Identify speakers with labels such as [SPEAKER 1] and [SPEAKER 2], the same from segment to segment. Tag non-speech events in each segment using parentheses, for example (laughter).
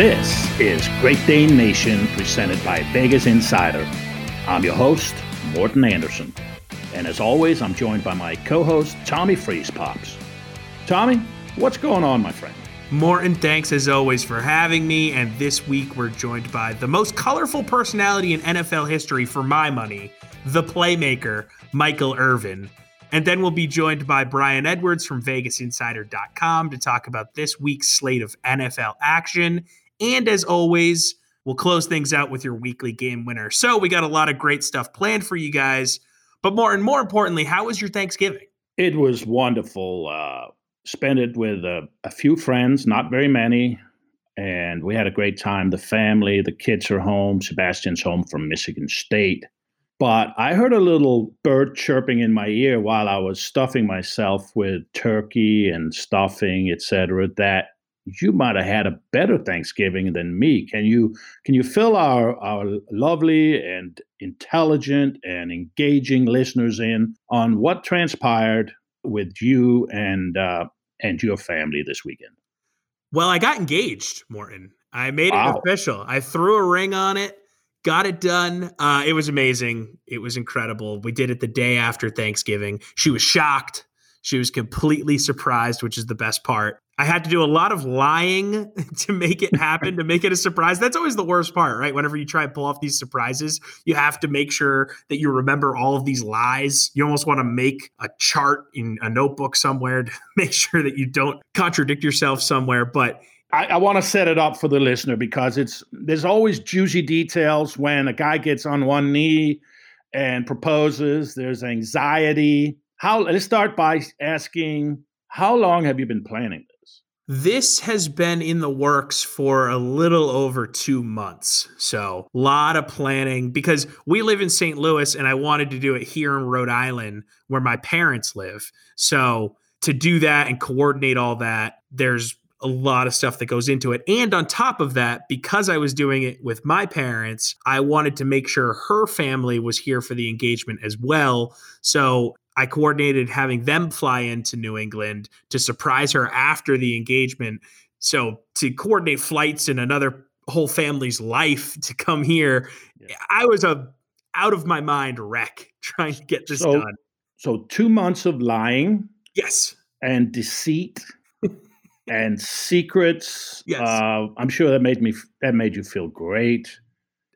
[SPEAKER 1] This is Great Dane Nation presented by Vegas Insider. I'm your host, Morten Andersen. And as always, I'm joined by my co host, Tommy Freeze Pops. Tommy, what's going on, my friend?
[SPEAKER 2] Morten, thanks as always for having me. And this week we're joined by the most colorful personality in NFL history for my money, the playmaker, Michael Irvin. And then we'll be joined by Brian Edwards from VegasInsider.com to talk about this week's slate of NFL action. And as always, we'll close things out with your weekly game winner. So we got a lot of great stuff planned for you guys. But more and more importantly, how was your Thanksgiving?
[SPEAKER 1] It was wonderful. Uh, spent it with a, a few friends, not very many, and we had a great time. The family, the kids are home. Sebastian's home from Michigan State. But I heard a little bird chirping in my ear while I was stuffing myself with turkey and stuffing, etc. That you might have had a better Thanksgiving than me. Can you can you fill our our lovely and intelligent and engaging listeners in on what transpired with you and uh, and your family this weekend?
[SPEAKER 2] Well, I got engaged, Morten. I made wow. it official. I threw a ring on it, got it done. Uh, it was amazing. It was incredible. We did it the day after Thanksgiving. She was shocked. She was completely surprised, which is the best part. I had to do a lot of lying (laughs) to make it happen, to make it a surprise. That's always the worst part, right? Whenever you try and pull off these surprises, you have to make sure that you remember all of these lies. You almost want to make a chart in a notebook somewhere to (laughs) make sure that you don't contradict yourself somewhere. But
[SPEAKER 1] I, I want to set it up for the listener because it's there's always juicy details when a guy gets on one knee and proposes. There's anxiety. How? Let's start by asking, how long have you been planning?
[SPEAKER 2] This has been in the works for a little over two months. So, a lot of planning because we live in St. Louis and I wanted to do it here in Rhode Island where my parents live. So, to do that and coordinate all that, there's a lot of stuff that goes into it. And on top of that, because I was doing it with my parents, I wanted to make sure her family was here for the engagement as well. So I coordinated having them fly into New England to surprise her after the engagement. So to coordinate flights and another whole family's life (laughs) to come here, yeah. I was a out of my mind wreck (laughs) trying to get this
[SPEAKER 1] so,
[SPEAKER 2] done.
[SPEAKER 1] So two months of lying.
[SPEAKER 2] Yes.
[SPEAKER 1] And deceit. (laughs) and secrets.
[SPEAKER 2] Yes.
[SPEAKER 1] Uh, I'm sure that made me that made you feel great.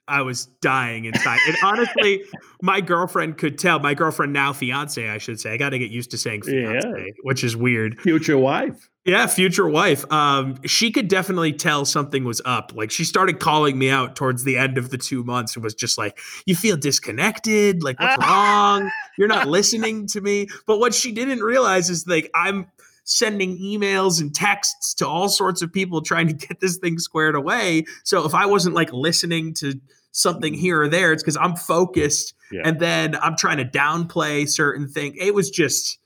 [SPEAKER 2] I was dying inside. And honestly, my girlfriend could tell. My girlfriend now fiance, I should say. I got to get used to saying fiance, yeah. which is weird.
[SPEAKER 1] Future wife.
[SPEAKER 2] Yeah, future wife. Um, she could definitely tell something was up. Like she started calling me out towards the end of the two months and was just like, "You feel disconnected. Like what's (laughs) wrong? You're not listening to me." But what she didn't realize is like I'm sending emails and texts to all sorts of people trying to get this thing squared away. So if I wasn't like listening to something mm-hmm. here or there, it's because I'm focused yeah. and then I'm trying to downplay certain things. It was just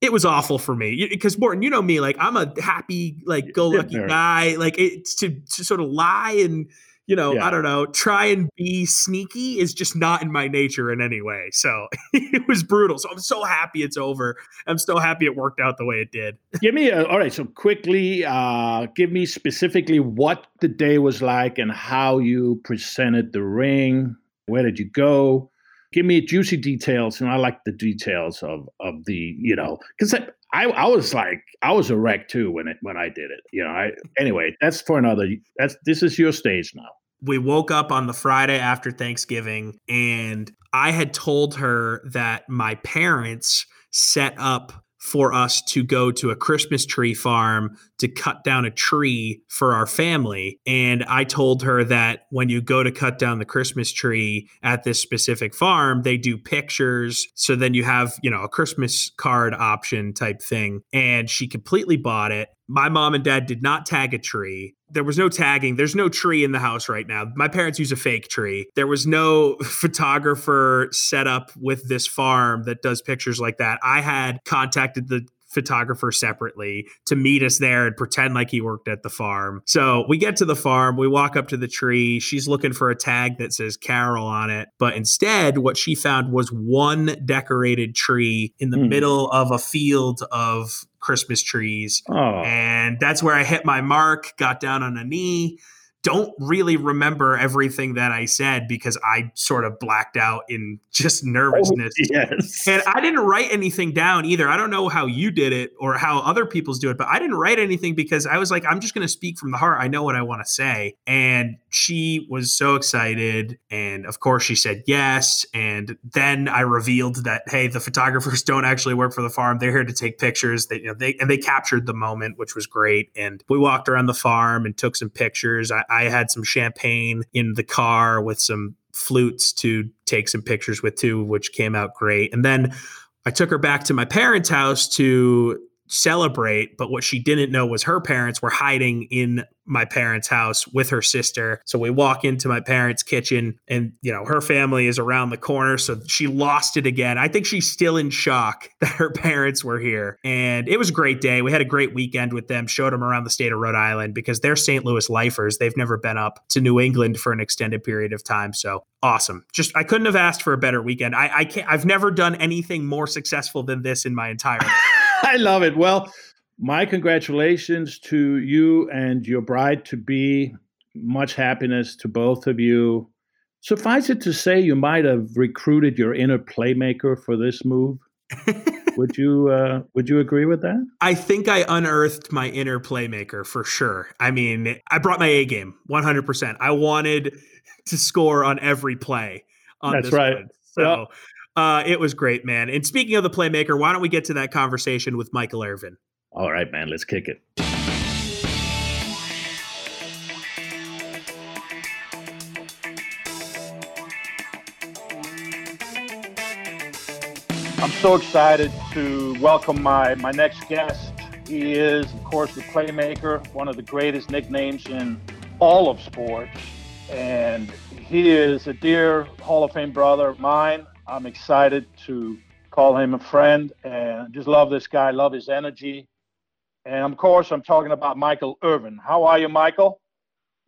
[SPEAKER 2] it was awful for me because Morten, you know me, like I'm a happy, like go lucky guy. Like it's to, to sort of lie and you know, yeah. I don't know, try and be sneaky is just not in my nature in any way. So (laughs) it was brutal. So I'm so happy it's over. I'm so happy it worked out the way it did. (laughs)
[SPEAKER 1] give me a, all right. So quickly, uh, give me specifically what the day was like and how you presented the ring. Where did you go? Give me juicy details, and I like the details of of the you know because I, I was like I was a wreck too when it when I did it. You know, I anyway, that's for another that's this is your stage now
[SPEAKER 2] we woke up on the Friday after Thanksgiving, and I had told her that my parents set up for us to go to a Christmas tree farm to cut down a tree for our family. And I told her that when you go to cut down the Christmas tree at this specific farm, they do pictures. So then you have, you know, a Christmas card option type thing. And she completely bought it. My mom and dad did not tag a tree. There was no tagging. There's no tree in the house right now. My parents use a fake tree. There was no (laughs) photographer set up with this farm that does pictures like that. I had contacted the photographer separately to meet us there and pretend like he worked at the farm. So we get to the farm, we walk up to the tree. She's looking for a tag that says Carol on it. But instead, what she found was one decorated tree in the mm. middle of a field of Christmas trees. Oh. And that's where I hit my mark, got down on a knee don't really remember everything that I said because I sort of blacked out in just (laughs) oh, nervousness.
[SPEAKER 3] Oh, yes.
[SPEAKER 2] And I didn't write anything down either. I don't know how you did it or how other people's do it, but I didn't write anything because I was like, I'm just going to speak from the heart. I know what I want to say. And she was so excited. And of course, she said yes. And then I revealed that, hey, the photographers (laughs) don't actually work for the farm. They're here to take pictures. They, you know, they, and they captured the moment, which was great. And we walked around the farm and took some pictures. I, I had some champagne in the car with some flutes to take some pictures with too, which came out great. And then I took her back to my parents' house to celebrate, but what she didn't know was her parents were hiding in my parents' house with her sister. So we walk into my parents' kitchen and, you know, her family is around the corner. So she lost it again. I think she's still in shock (laughs) that her parents were here. And it was a great day. We had a great weekend with them, showed them around the state of Rhode Island because they're St. Louis lifers. They've never been up to New England for an extended period of time. So awesome. Just, I couldn't have asked for a better weekend. I, I can't, I've never done anything more successful than this in my entire life. (laughs)
[SPEAKER 3] I love it. Well, my congratulations to you and your bride to be. Much happiness to both of you. Suffice it to say, you might have recruited your inner playmaker for this move. (laughs) would you uh, Would you agree with that?
[SPEAKER 2] I think I unearthed my inner playmaker for sure. I mean, I brought my A game, one hundred percent. I wanted to score on every play. On
[SPEAKER 3] That's right. One.
[SPEAKER 2] So. Uh, it was great, man. And speaking of the playmaker, why don't we get to that conversation with Michael Irvin?
[SPEAKER 3] All right, man, let's kick it. I'm so excited to welcome my, my next guest. He is, of course, the playmaker, one of the greatest nicknames in all of sports. And he is a dear Hall of Fame brother of mine. I'm excited to call him a friend and just love this guy, love his energy, and of course, I'm talking about Michael Irvin. How are you, Michael?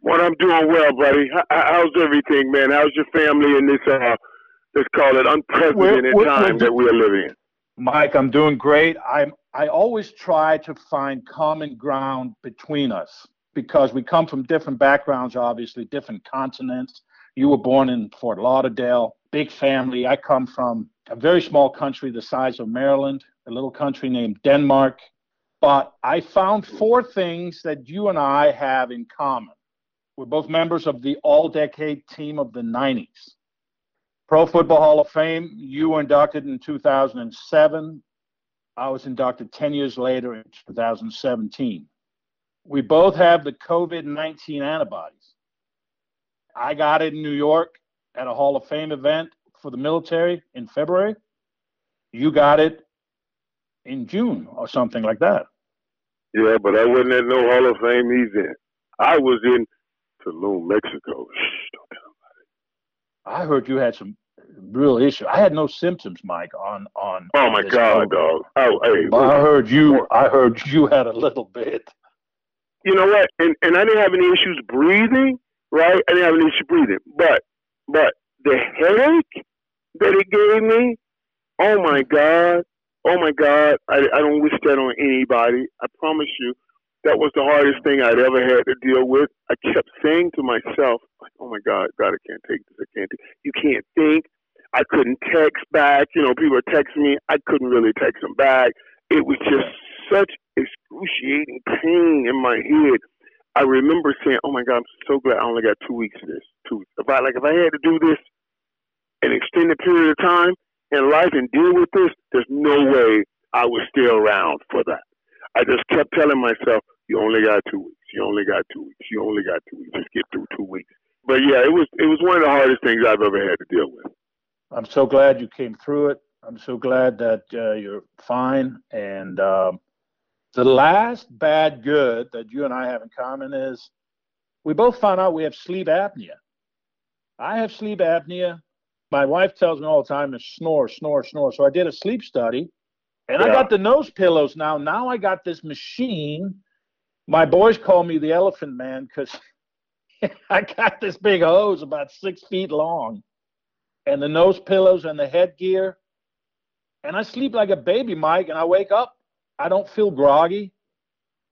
[SPEAKER 4] Well, I'm doing well, buddy. How's everything, man? How's your family in this, uh, let's call it unprecedented we're, we're, time we're, that we are living in?
[SPEAKER 3] Mike, I'm doing great. I'm, I always try to find common ground between us because we come from different backgrounds, obviously, different continents. You were born in Fort Lauderdale, big family. I come from a very small country the size of Maryland, a little country named Denmark. But I found four things that you and I have in common. We're both members of the all decade team of the 90s. Pro Football Hall of Fame, you were inducted in 2007. I was inducted 10 years later in 2017. We both have the COVID 19 antibodies. I got it in New York at a Hall of Fame event for the military in February. You got it in June or something like that.
[SPEAKER 4] Yeah, but I wasn't at no Hall of Fame either. I was in Tulum, Mexico. (laughs) Shh, don't tell
[SPEAKER 3] nobody. I heard you had some real issue. I had no symptoms, Mike. On on.
[SPEAKER 4] Oh my God, dog! Oh, hey.
[SPEAKER 3] But I heard you. I heard you had a little bit.
[SPEAKER 4] You know what? And and I didn't have any issues breathing. Right? I didn't have any issue breathing. But but the headache that it gave me. Oh my God! oh my God, I, I don't wish that on anybody. I promise you, that was the hardest thing I'd ever had to deal with. I kept saying to myself, like, oh my God, God, I can't take this. I can't. Take. You can't think. I couldn't text back. You know, people were texting me. I couldn't really text them back. It was just such excruciating pain in my head. I remember saying, "Oh my God, I'm so glad I only got two weeks of this. Two weeks. If I like, if I had to do this an extended period of time, in life and deal with this, there's no way I would stay around for that. I just kept telling myself, you only got two weeks. You only got two weeks. You only got two weeks. Just get through two weeks. But yeah, it was it was one of the hardest things I've ever had to deal with.
[SPEAKER 3] I'm so glad you came through it. I'm so glad that uh, you're fine. And um, the last bad good that you and I have in common is we both found out we have sleep apnea. I have sleep apnea my wife tells me all the time to snore, snore, snore. So I did a sleep study and yeah. I got the nose pillows now. Now I got this machine. My boys call me the elephant man because (laughs) I got this big hose about six feet long and the nose pillows and the headgear. And I sleep like a baby, Mike, and I wake up. I don't feel groggy.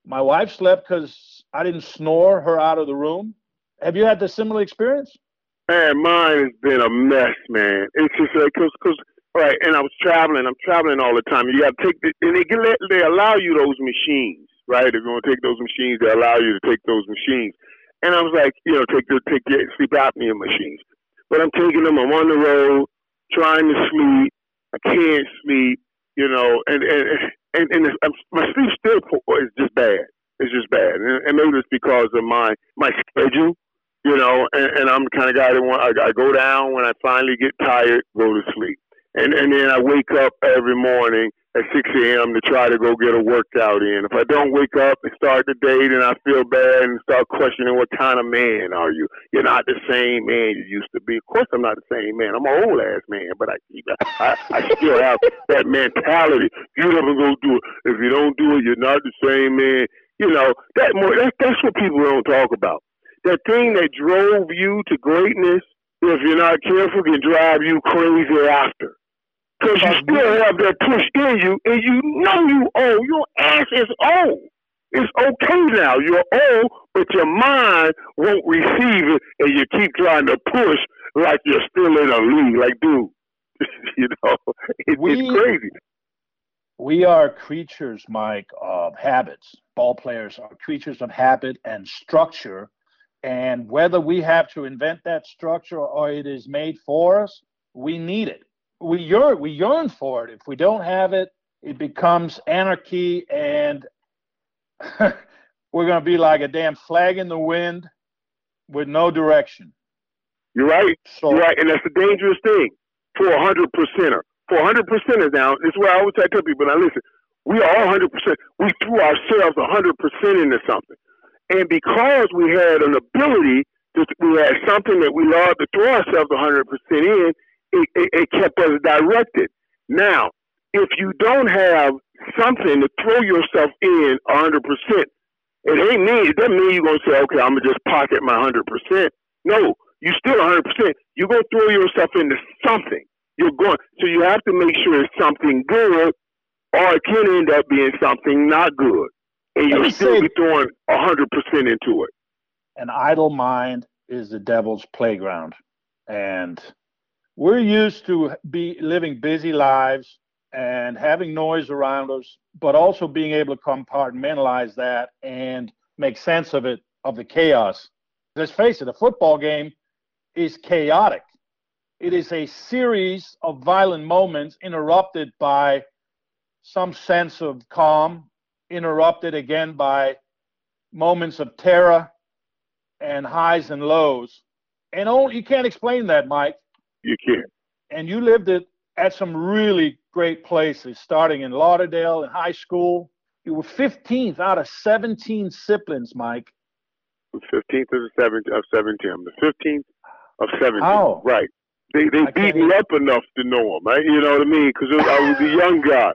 [SPEAKER 3] My wife slept because I didn't snore her out of the room. Have you had the similar experience?
[SPEAKER 4] Man, mine has been a mess, man. It's just like cause, cause right, and I was traveling. I'm traveling all the time. You got to take the, and they let, they allow you those machines, right? They're going to take those machines. They allow you to take those machines, and I was like, you know, take the take the sleep apnea machines. But I'm taking them. I'm on the road, trying to sleep. I can't sleep, you know, and and and, and my sleep still oh, is just bad. It's just bad, and, and maybe it's because of my my schedule you know, and, and I'm the kind of guy that want, I, I go down when I finally get tired, go to sleep. And, and then I wake up every morning at 6 a.m. to try to go get a workout in. If I don't wake up and start the day, then I feel bad and start questioning what kind of man are you? You're not the same man you used to be. Of course, I'm not the same man. I'm an old ass man, but I I, I still have that mentality. You never go do it. If you don't do it, you're not the same man. You know that more. That, that's what people don't talk about that thing that drove you to greatness, if you're not careful, can drive you crazy after. Because you still have that push in you, and you know you old. Your ass is old. It's okay now. You're old, but your mind won't receive it, and you keep trying to push like you're still in a league. Like, dude, (laughs) you know, it, we, it's crazy.
[SPEAKER 3] We are creatures, Mike, of habits. Ball players are creatures of habit and structure and whether we have to invent that structure or it is made for us, we need it. We yearn, we yearn for it. If we don't have it, it becomes anarchy and (laughs) we're going to be like a damn flag in the wind with no direction.
[SPEAKER 4] You're right. So, You're right. And that's a dangerous thing for a 100 percenter. For a 100 percenters now, this is why I always tell people, now listen, we are 100 percent. We threw ourselves a 100 percent into something. And because we had an ability, to, we had something that we loved to throw ourselves a 100% in, it, it, it kept us directed. Now, if you don't have something to throw yourself in 100%, it ain't me. It doesn't mean you're going to say, okay, I'm going to just pocket my 100%. No, you still 100%. You're going to throw yourself into something. You're going, so you have to make sure it's something good or it can end up being something not good and you'll still be throwing hundred percent into it.
[SPEAKER 3] An idle mind is the devil's playground, and we're used to be living busy lives and having noise around us, but also being able to compartmentalize that and make sense of it of the chaos. Let's face it, a football game is chaotic. It is a series of violent moments interrupted by some sense of calm interrupted again by moments of terror and highs and lows. And only, you can't explain that, Mike.
[SPEAKER 4] You can't.
[SPEAKER 3] And you lived it at some really great places, starting in Lauderdale in high school. You were 15th out of 17 siblings, Mike.
[SPEAKER 4] 15th of, the 17, of 17. I'm the 15th of 17. How? Right. They they beat me up enough to know them, right? You know what I mean? Because I was a young guy.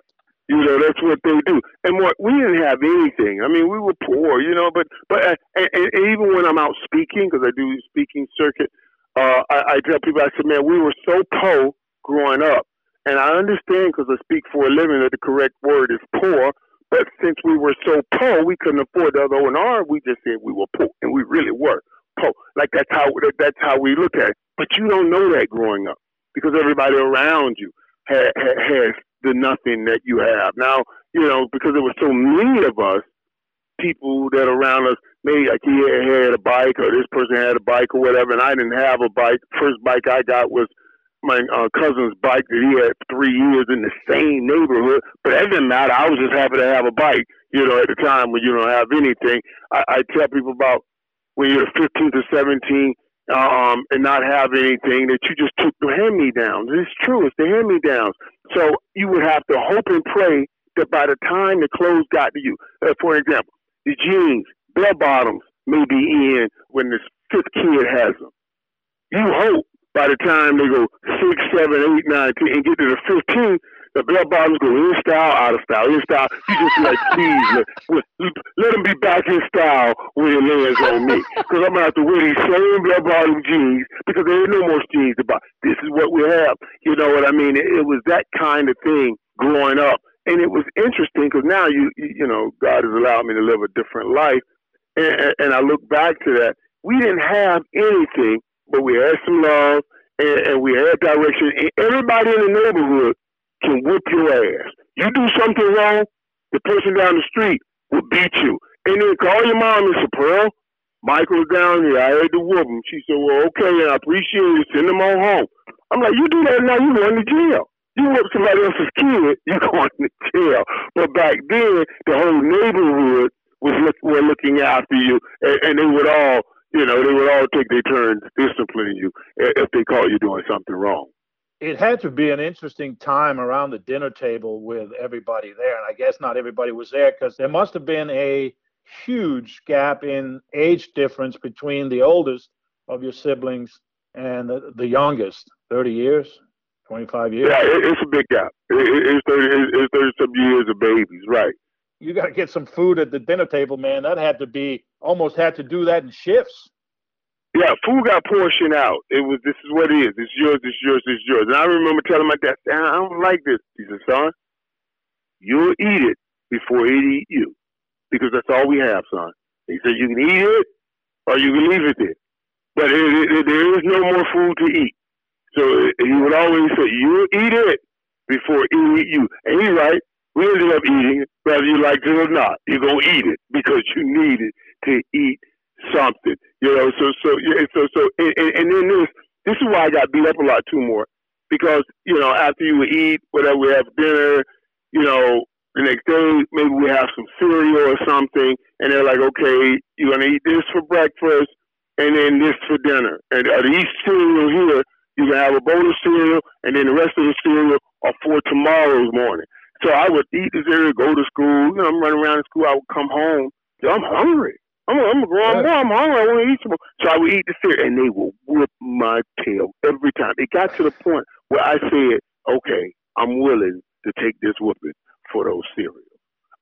[SPEAKER 4] You know, that's what they do. And what we didn't have anything. I mean, we were poor, you know. But but uh, and, and even when I'm out speaking, because I do speaking circuit, uh, I, I tell people, I said, man, we were so poor growing up, and I understand because I speak for a living that the correct word is poor. But since we were so poor, we couldn't afford the other O and R. We just said we were poor, and we really were poor. Like that's how that's how we look at it. But you don't know that growing up because everybody around you has, has the nothing that you have. Now, you know, because there were so many of us, people that around us, maybe like he had a bike or this person had a bike or whatever, and I didn't have a bike. First bike I got was my uh, cousin's bike that he had three years in the same neighborhood, but that didn't matter. I was just happy to have a bike, you know, at the time when you don't have anything. I, I tell people about when you're 15 to 17, um, and not have anything that you just took the hand me downs. It's true, it's the hand me downs. So you would have to hope and pray that by the time the clothes got to you, uh, for example, the jeans, bell bottoms may be in when this fifth kid has them. You hope by the time they go six, seven, eight, nine, ten, and get to the 15, the bell bottoms go in style, out of style, in style. You just like, (laughs) please, let, let them be back in style when it lands on me. Because I'm going to have to wear these same bell bottom jeans because there ain't no more jeans about. This is what we have. You know what I mean? It, it was that kind of thing growing up. And it was interesting because now you, you know, God has allowed me to live a different life. And, and I look back to that we didn't have anything, but we had some love and, and we had direction. And everybody in the neighborhood can whip your ass. You do something wrong, the person down the street will beat you. And then call your mom and say, Pearl, Michael's down here. I had to whoop him. She said, Well, okay, I appreciate it. Send him on home. I'm like, You do that now, you going to jail. You whoop somebody else's kid, (laughs) you going to jail. But back then, the whole neighborhood was look, were looking after you, and, and they would all, you know, they would all take their turns disciplining you if they caught you doing something wrong.
[SPEAKER 3] It had to be an interesting time around the dinner table with everybody there. And I guess not everybody was there because there must have been a huge gap in age difference between the oldest of your siblings and the, the youngest. 30 years? 25 years?
[SPEAKER 4] Yeah it, it's a big gap. It, it's, 30, it's 30 some years of babies right
[SPEAKER 3] you got to get some food at the dinner table man that had to be almost had to do that in shifts
[SPEAKER 4] yeah, food got portioned out. It was this is what it is. It's yours. It's yours. It's yours. And I remember telling my dad, "I don't like this." He said, "Son, you'll eat it before it eat you, because that's all we have, son." He said, "You can eat it, or you can leave it there, but it, it, there is no more food to eat." So he would always say, "You'll eat it before it eat you." And he's right. We ended up eating it, whether you liked it or not. You're gonna eat it because you need it to eat something. You know, so so yeah, so so and, and then this this is why I got beat up a lot too more because you know after you eat whatever we have dinner, you know the next day maybe we have some cereal or something, and they're like, okay, you're gonna eat this for breakfast and then this for dinner, and uh, eat cereal here. You can have a bowl of cereal, and then the rest of the cereal are for tomorrow's morning. So I would eat the cereal, go to school. You know, I'm running around in school. I would come home. I'm hungry. I'm, I'm a grown boy. I'm hungry. I want to eat some more. So I would eat the cereal, and they would whip my tail every time. It got to the point where I said, "Okay, I'm willing to take this whooping for those cereals.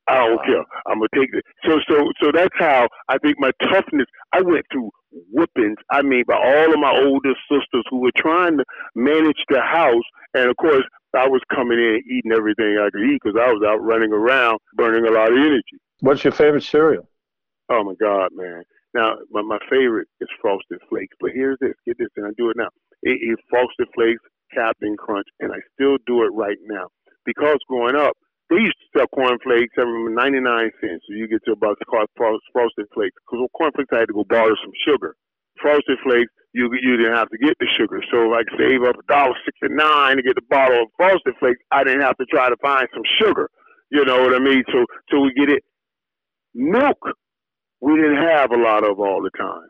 [SPEAKER 4] I don't wow. care. I'm gonna take it." So, so, so that's how I think my toughness. I went through whoopings. I mean, by all of my older sisters who were trying to manage the house, and of course, I was coming in eating everything I could eat because I was out running around, burning a lot of energy.
[SPEAKER 3] What's your favorite cereal?
[SPEAKER 4] Oh my God, man! Now, my, my favorite is Frosted Flakes, but here's this: get this, and I do it now. It is Frosted Flakes, Captain Crunch, and I still do it right now because growing up, they used to sell cornflakes. I remember 99 cents. So you get to about cost frosted flakes. Because cornflakes, I had to go borrow some sugar. Frosted flakes, you you didn't have to get the sugar. So if like save up a dollar sixty nine to get the bottle of frosted flakes. I didn't have to try to find some sugar. You know what I mean? So so we get it. Milk we didn't have a lot of all the time.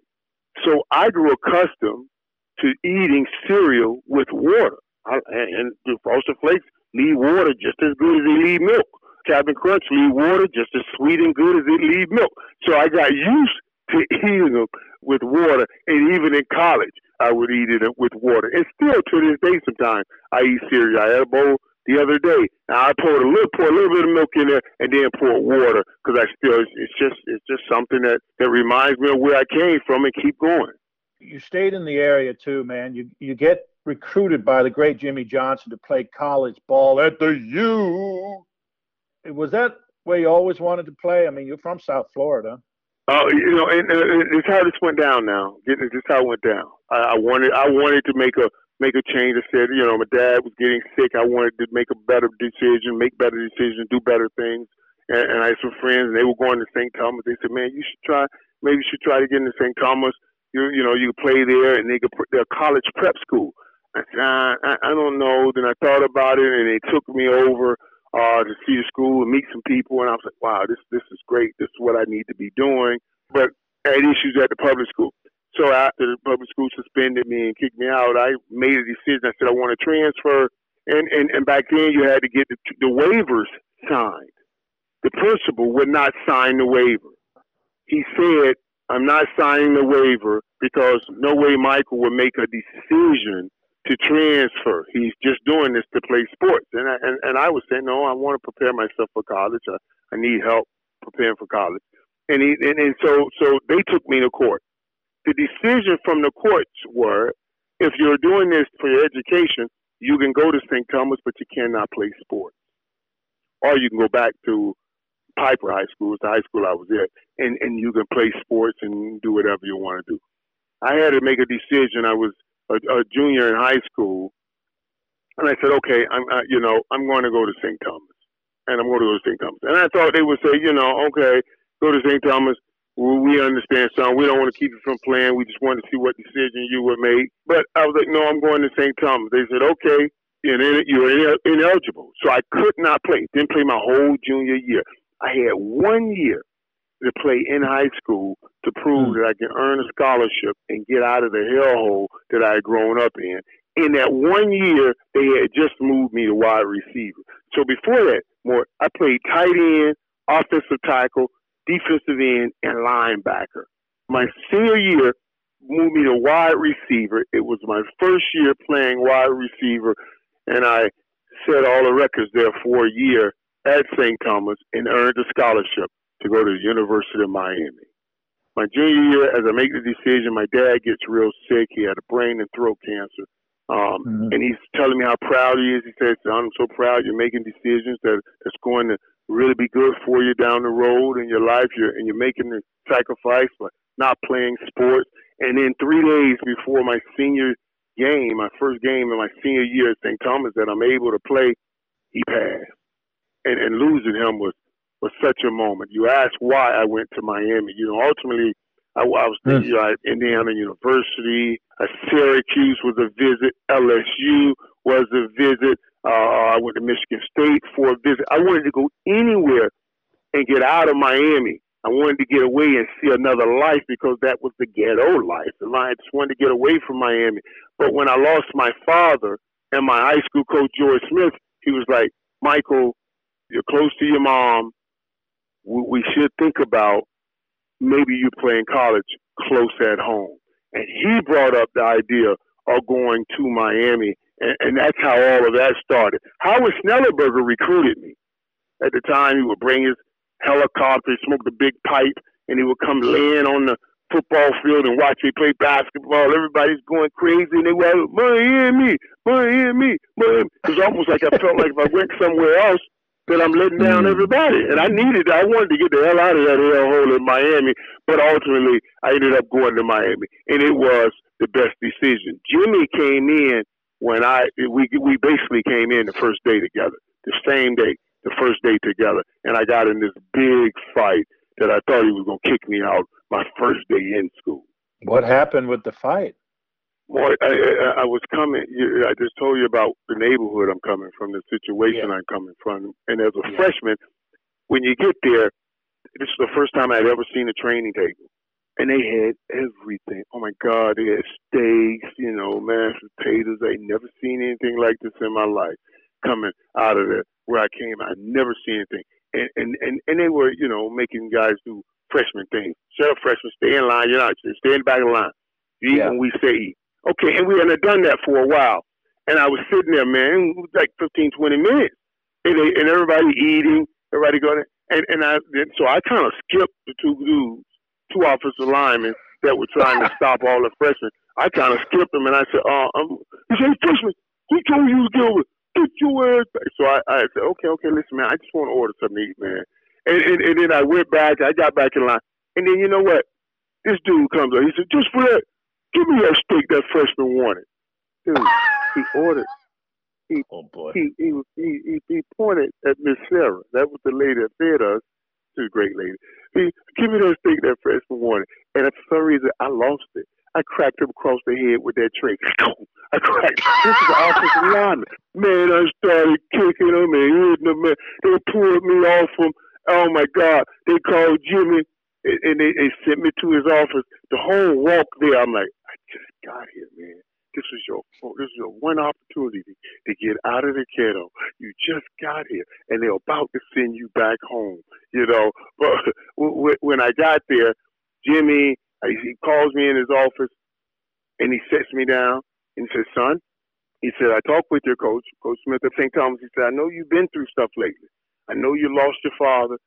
[SPEAKER 4] So I grew accustomed to eating cereal with water. I, and, and the Frosted Flakes leave water just as good as they leave milk. Captain Crunch leave water just as sweet and good as they leave milk. So I got used to (laughs) eating them with water. And even in college, I would eat it with water. And still to this day, sometimes I eat cereal. I had a bowl the other day. Now I poured a little, pour a little bit of milk in there, and then pour water because I still it's just it's just something that that reminds me of where I came from and keep going.
[SPEAKER 3] You stayed in the area too, man. You you get recruited by the great Jimmy Johnson to play college ball at the U. Was that where you always wanted to play? I mean, you're from South Florida.
[SPEAKER 4] Oh, uh, you know, and, and, it's how this went down. Now, this is how it went down. I, I wanted, I wanted to make a make a change. I said, you know, my dad was getting sick. I wanted to make a better decision, make better decisions, do better things. And, and I had some friends, and they were going to St. Thomas. They said, man, you should try. Maybe you should try to get into St. Thomas. You, you know, you play there, and they could. They're college prep school. I I, I don't know. Then I thought about it, and they took me over uh, to see the school and meet some people. And I was like, wow, this this is great. This is what I need to be doing. But I had issues at the public school. So after the public school suspended me and kicked me out, I made a decision. I said I want to transfer. And, and, and back then you had to get the, the waivers signed. The principal would not sign the waiver. He said, I'm not signing the waiver because no way Michael would make a decision to transfer. He's just doing this to play sports. And I, and, and I was saying, no, I want to prepare myself for college. I, I need help preparing for college. And, he, and, and so, so they took me to court the decision from the courts were if you're doing this for your education, you can go to St. Thomas, but you cannot play sports. Or you can go back to Piper High School, it's the high school I was at, and, and you can play sports and do whatever you want to do. I had to make a decision. I was a, a junior in high school, and I said, okay, I'm, uh, you know, I'm going to go to St. Thomas, and I'm going to go to St. Thomas. And I thought they would say, you know, okay, go to St. Thomas. We understand, son. We don't want to keep you from playing. We just want to see what decision you would make. But I was like, no, I'm going to St. Thomas. They said, okay, you're ineligible. So I could not play. Didn't play my whole junior year. I had one year to play in high school to prove mm. that I can earn a scholarship and get out of the hellhole that I had grown up in. In that one year, they had just moved me to wide receiver. So before that, more I played tight end, offensive tackle, defensive end, and linebacker. My senior year moved me to wide receiver. It was my first year playing wide receiver, and I set all the records there for a year at St. Thomas and earned a scholarship to go to the University of Miami. My junior year, as I make the decision, my dad gets real sick. He had a brain and throat cancer. Um, mm-hmm. And he's telling me how proud he is. He says, I'm so proud you're making decisions that that's going to really be good for you down the road in your life. You're, and you're making the sacrifice for not playing sports. And then three days before my senior game, my first game in my senior year at St. Thomas that I'm able to play, he passed. And, and losing him was was such a moment. You asked why I went to Miami. You know, ultimately, I, I was thinking mm. you know, at Indiana University, uh, Syracuse was a visit, LSU was a visit. Uh, I went to Michigan State for a visit. I wanted to go anywhere and get out of Miami. I wanted to get away and see another life because that was the ghetto life. And I just wanted to get away from Miami. But when I lost my father and my high school coach, George Smith, he was like, Michael, you're close to your mom we should think about maybe you playing college close at home. And he brought up the idea of going to Miami, and, and that's how all of that started. Howard Schnellenberger recruited me. At the time, he would bring his helicopter, smoke the big pipe, and he would come land on the football field and watch me play basketball. Everybody's going crazy, and they were like, Miami, Miami, Miami. It was almost like I felt like if I went somewhere else, that I'm letting down mm. everybody. And I needed, I wanted to get the hell out of that hellhole in Miami, but ultimately I ended up going to Miami, and it was the best decision. Jimmy came in when I we we basically came in the first day together, the same day, the first day together, and I got in this big fight that I thought he was gonna kick me out my first day in school.
[SPEAKER 3] What happened with the fight?
[SPEAKER 4] Boy, I, I, I was coming. I just told you about the neighborhood I'm coming from, the situation yeah. I'm coming from. And as a yeah. freshman, when you get there, this is the first time I'd ever seen a training table. And they had everything. Oh my God, they had steaks, you know, mashed potatoes. I'd never seen anything like this in my life coming out of there where I came. I'd never seen anything. And, and, and, and they were, you know, making guys do freshman things. Shut up, freshman. Stay in line. You're not. Stay in the back of the line. You eat yeah. when we say eat. Okay, and we hadn't done that for a while. And I was sitting there, man, like 15, 20 minutes. And, they, and everybody eating, everybody going, and, and I, so I kind of skipped the two dudes, two offensive linemen that were trying to (laughs) stop all the freshmen. I kind of skipped them and I said, uh, um, he said, freshman, who told you to get over? Get your ass back. So I, I said, okay, okay, listen, man, I just want to order something to eat, man. And, and, and then I went back, I got back in line. And then you know what? This dude comes up. He said, just for that, Give me that steak that freshman wanted. Dude, he (laughs) ordered. He,
[SPEAKER 3] oh boy.
[SPEAKER 4] He he, he he pointed at Miss Sarah. That was the lady that fed us. She's a great lady. He give me that steak that freshman wanted. And for some reason I lost it. I cracked him across the head with that tray. (laughs) I cracked. This is the offensive lineman. Man, I started kicking him and hitting him. Man. They pulled me off him. Oh my God! They called Jimmy and they, they sent me to his office. The whole walk there, I'm like, I just got here, man. This was your this was your one opportunity to get out of the ghetto. You just got here, and they're about to send you back home. You know, (laughs) but when I got there, Jimmy uh, he calls me in his office, and he sits me down and he says, "Son," he said, "I talked with your coach, Coach Smith at St. Thomas. He said, I know you've been through stuff lately. I know you lost your father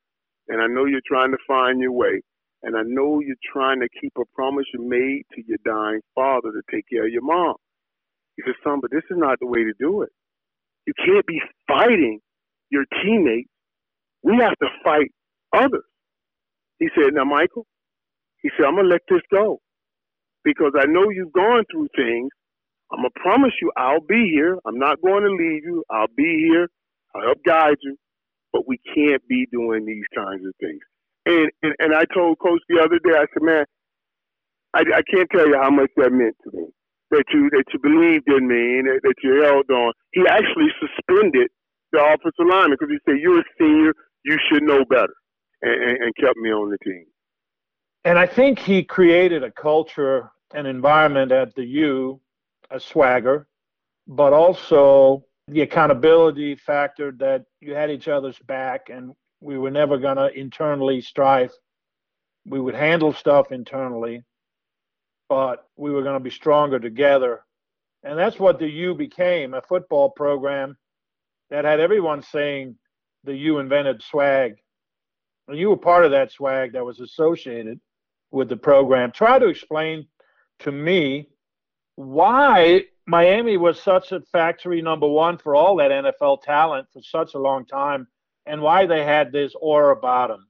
[SPEAKER 4] and I know you're trying to find your way. And I know you're trying to keep a promise you made to your dying father to take care of your mom. He said, son, but this is not the way to do it. You can't be fighting your teammates. We have to fight others. He said, now, Michael, he said, I'm going to let this go. because I know you've gone through things. I'm gonna promise you I'll be here. I'm not going to leave you. I'll be here. I'll help guide you. But we can't be doing these kinds of things. And and, and I told Coach the other day, I said, man, I, I can't tell you how much that meant to me. That you that you believed in me and that, that you held on. He actually suspended the offensive lineman because he said, You're a senior, you should know better and, and, and kept me on the team.
[SPEAKER 3] And I think he created a culture, an environment at the U, a swagger, but also the accountability factor that you had each other's back and we were never going to internally strive. We would handle stuff internally, but we were going to be stronger together. And that's what the U became a football program that had everyone saying the U invented swag. And you were part of that swag that was associated with the program. Try to explain to me why Miami was such a factory number one for all that NFL talent for such a long time and why they had this aura about them.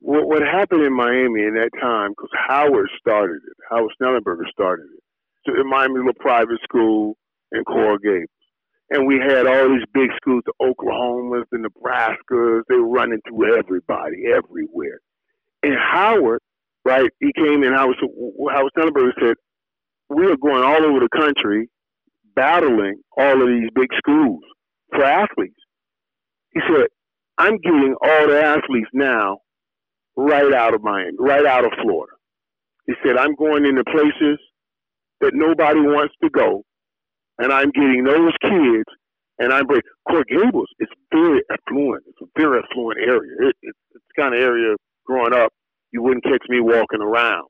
[SPEAKER 4] What, what happened in Miami in that time, because Howard started it, Howard Schnellenberger started it. So in Miami, little private school in Coral Gables. And we had all these big schools, the Oklahomas, the Nebraskas, they were running through everybody, everywhere. And Howard, right, he came in, Howard, Howard Schnellenberger said, we are going all over the country battling all of these big schools for athletes. He said, I'm getting all the athletes now right out of Miami, right out of Florida. He said, I'm going into places that nobody wants to go, and I'm getting those kids, and I'm bringing. Coral Gables is very affluent. It's a very affluent area. It, it, it's the kind of area growing up you wouldn't catch me walking around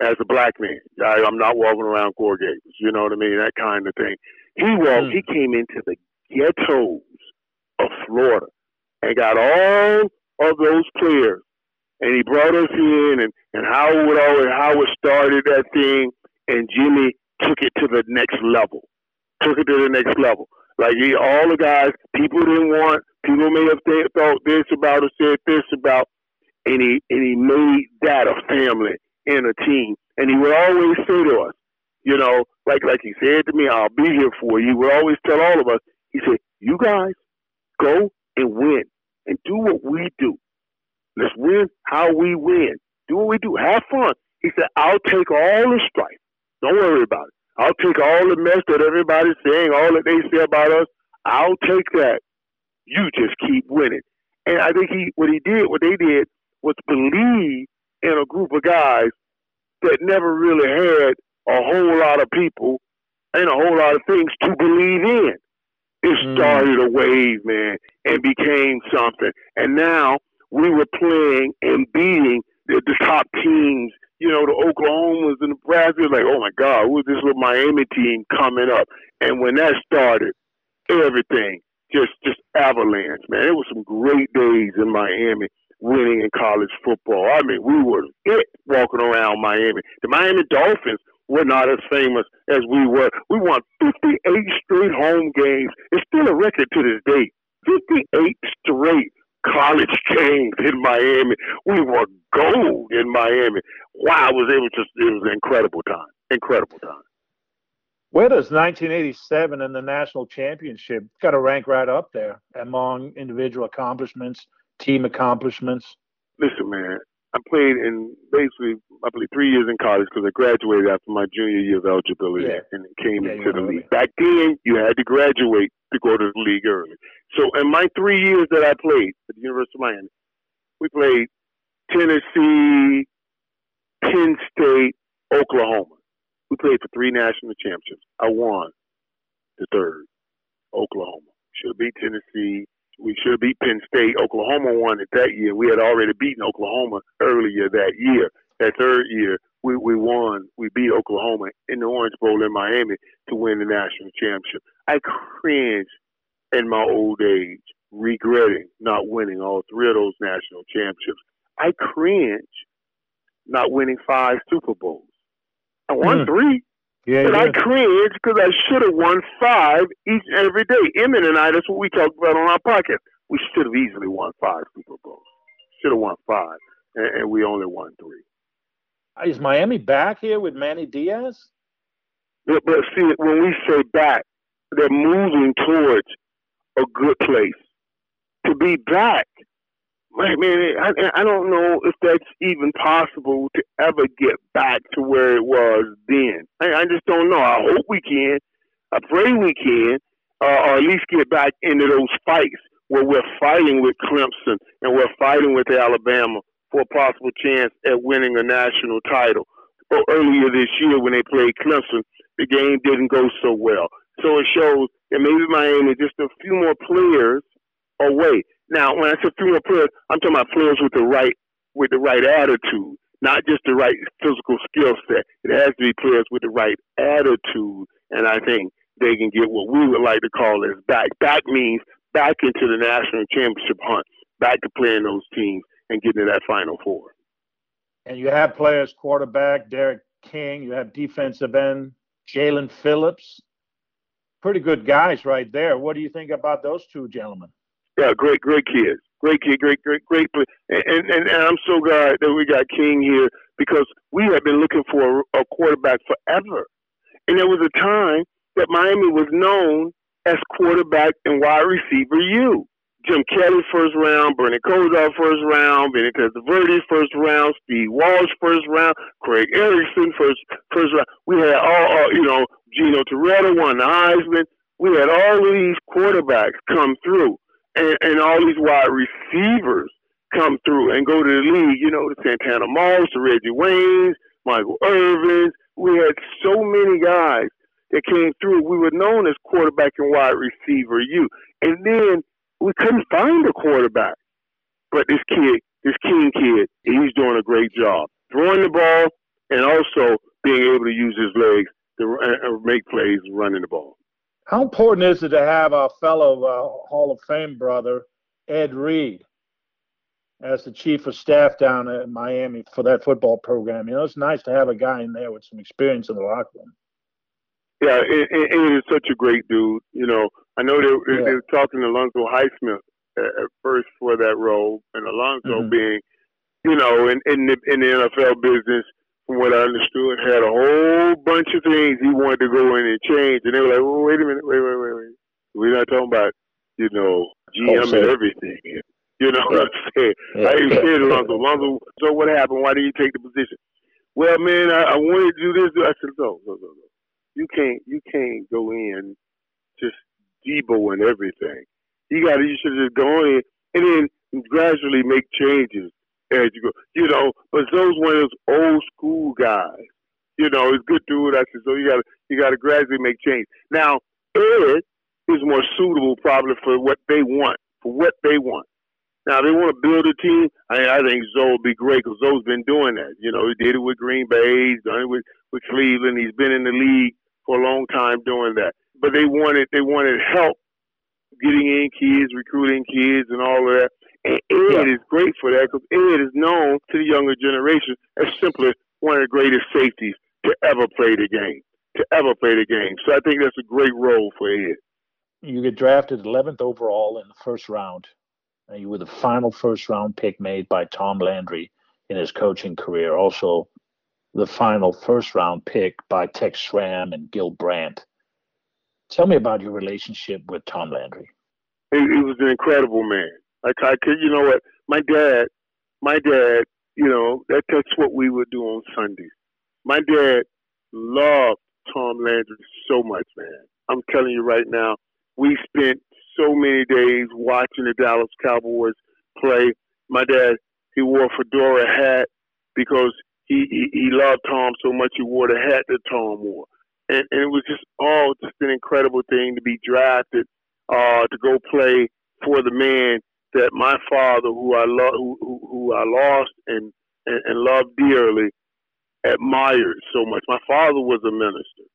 [SPEAKER 4] as a black man. I, I'm not walking around Coral Gables. You know what I mean? That kind of thing. He walked. Mm. He came into the ghettos of Florida and got all of those players. And he brought us in, and, and Howard would always, Howard started that thing, and Jimmy took it to the next level. Took it to the next level. Like he, all the guys, people didn't want, people may have th- thought this about or said this about, and he and he made that a family and a team. And he would always say to us, you know, like like he said to me, I'll be here for you. He would always tell all of us, he said, you guys go and win and do what we do. Let's win how we win. Do what we do. Have fun. He said, I'll take all the strife. Don't worry about it. I'll take all the mess that everybody's saying, all that they say about us. I'll take that. You just keep winning. And I think he, what he did, what they did, was believe in a group of guys that never really had a whole lot of people and a whole lot of things to believe in. It mm. started mm. a wave, man, and became something. And now we were playing and beating the, the top teams, you know, the Oklahomas and the Nebraska. Like, oh my God, who's this little Miami team coming up? And when that started, everything just just avalanche, man. It was some great days in Miami winning in college football. I mean, we were it walking around Miami. The Miami Dolphins were not as famous as we were. We won 58 straight home games. It's still a record to this day. 58 straight college (laughs) games in Miami. We were gold in Miami. Wow, it was able to. It was an incredible time. Incredible time.
[SPEAKER 3] Where does 1987 and the national championship got to rank right up there among individual accomplishments, team accomplishments?
[SPEAKER 4] Listen, man, I played in basically I played three years in college because I graduated after my junior year of eligibility yeah. and came yeah, into the league. Back then, you had to graduate to go to the league early. So in my three years that I played at the University of Miami, we played Tennessee, Penn State, Oklahoma. We played for three national championships. I won the third, Oklahoma. Should have beat Tennessee, we should have beat Penn State. Oklahoma won it that year. We had already beaten Oklahoma earlier that year. That third year, we, we won. We beat Oklahoma in the Orange Bowl in Miami to win the national championship. I cringe in my old age, regretting not winning all three of those national championships. I cringe not winning five Super Bowls. I won mm. three. Yeah, and yeah. I cringe because I should have won five each and every day. Emmitt and I, that's what we talked about on our podcast. We should have easily won five Super Bowls. Should have won five, and, and we only won three.
[SPEAKER 3] Is Miami back here with Manny Diaz?
[SPEAKER 4] But, but see, when we say back, they're moving towards a good place. To be back, man, I, I don't know if that's even possible to ever get back to where it was then. I, I just don't know. I hope we can. I pray we can, uh, or at least get back into those fights where we're fighting with Clemson and we're fighting with Alabama for a possible chance at winning a national title. Earlier this year, when they played Clemson, the game didn't go so well. So it shows that maybe Miami just a few more players away. Now, when I say more players, I'm talking about players with the right with the right attitude, not just the right physical skill set. It has to be players with the right attitude, and I think they can get what we would like to call as back. Back means back into the national championship hunt, back to playing those teams and getting to that Final Four.
[SPEAKER 3] And you have players, quarterback D'Eriq King. You have defensive end Jaelan Phillips. Pretty good guys right there. What do you think about those two gentlemen?
[SPEAKER 4] Yeah, great, great kids. Great kid, great, great, great. And, and, and I'm so glad that we got King here because we have been looking for a quarterback forever. And there was a time that Miami was known as quarterback and wide receiver U. Jim Kelly first round, Bernie Kosar first round, Vinny Testaverde first round, Steve Walsh first round, Craig Erickson first first round. We had all, all you know, Gino Torretta won the Heisman. We had all these quarterbacks come through, and, and all these wide receivers come through and go to the league. You know, the Santana Moss, the Reggie Waynes, Michael Irvin. We had so many guys that came through. We were known as quarterback and wide receiver U, and then we couldn't find a quarterback. But this kid, this King kid, he's doing a great job throwing the ball and also being able to use his legs to uh, make plays running the ball.
[SPEAKER 3] How important is it to have our fellow uh, Hall of Fame brother, Ed Reed, as the chief of staff down at Miami for that football program? You know, it's nice to have a guy in there with some experience in the locker room.
[SPEAKER 4] Yeah, and, and is such a great dude. You know, I know they, yeah. they were talking to Alonzo Highsmith at, at first for that role, and Alonzo mm-hmm. being, you know, in in the, in the NFL business, from what I understood, had a whole bunch of things he wanted to go in and change, and they were like, well, wait a minute, wait, wait, wait, wait, we're not talking about, you know, GM oh, and everything. (laughs) You know what I'm saying? Yeah. I even said Alonzo, Alonzo, so what happened? Why did you take the position? Well, man, I, I wanted to do this. I said, no, no, no, no you can't you can't go in just Debo and everything. You got to you should just go in and then gradually make changes as you go. You know, but those one of those old school guys. You know, it's good dude. I said so. You got to you got to gradually make change. Now Ed is more suitable probably for what they want for what they want. Now, they want to build a team. I, I think Zoe would be great because Zoe's been doing that. You know, he did it with Green Bay. He's done it with, with Cleveland. He's been in the league for a long time doing that. But they wanted they wanted help getting in kids, recruiting kids, and all of that. And Ed yeah. is great for that because Ed is known to the younger generation as simply one of the greatest safeties to ever play the game, to ever play the game. So I think that's a great role for Ed.
[SPEAKER 3] You get drafted 11th overall in the first round. And you were the final first round pick made by Tom Landry in his coaching career. Also, the final first round pick by Tex Schramm and Gil Brandt. Tell me about your relationship with Tom Landry.
[SPEAKER 4] He, he was an incredible man. Like I could, you know what? My dad, my dad, you know, that, that's what we would do on Sundays. My dad loved Tom Landry so much, man. I'm telling you right now, we spent so many days watching the Dallas Cowboys play. My dad, he wore a fedora hat because he, he, he loved Tom so much he wore the hat that Tom wore. And, and it was just all just an incredible thing to be drafted, uh, to go play for the man that my father, who I love, who, who, who I lost and, and, and loved dearly, admired so much. My father was a minister,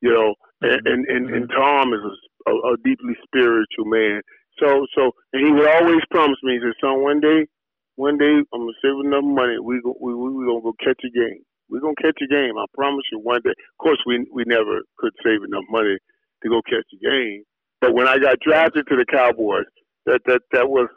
[SPEAKER 4] you know, and and, and, and mm-hmm. Tom is a, a, a deeply spiritual man. So so, and he would always promise me, he said, "Son, one day one day I'm gonna save enough money. We go, we we gonna go catch a game. We're gonna catch a game. I promise you. One day. Of course, we we never could save enough money to go catch a game. But when I got drafted to the Cowboys, that that that was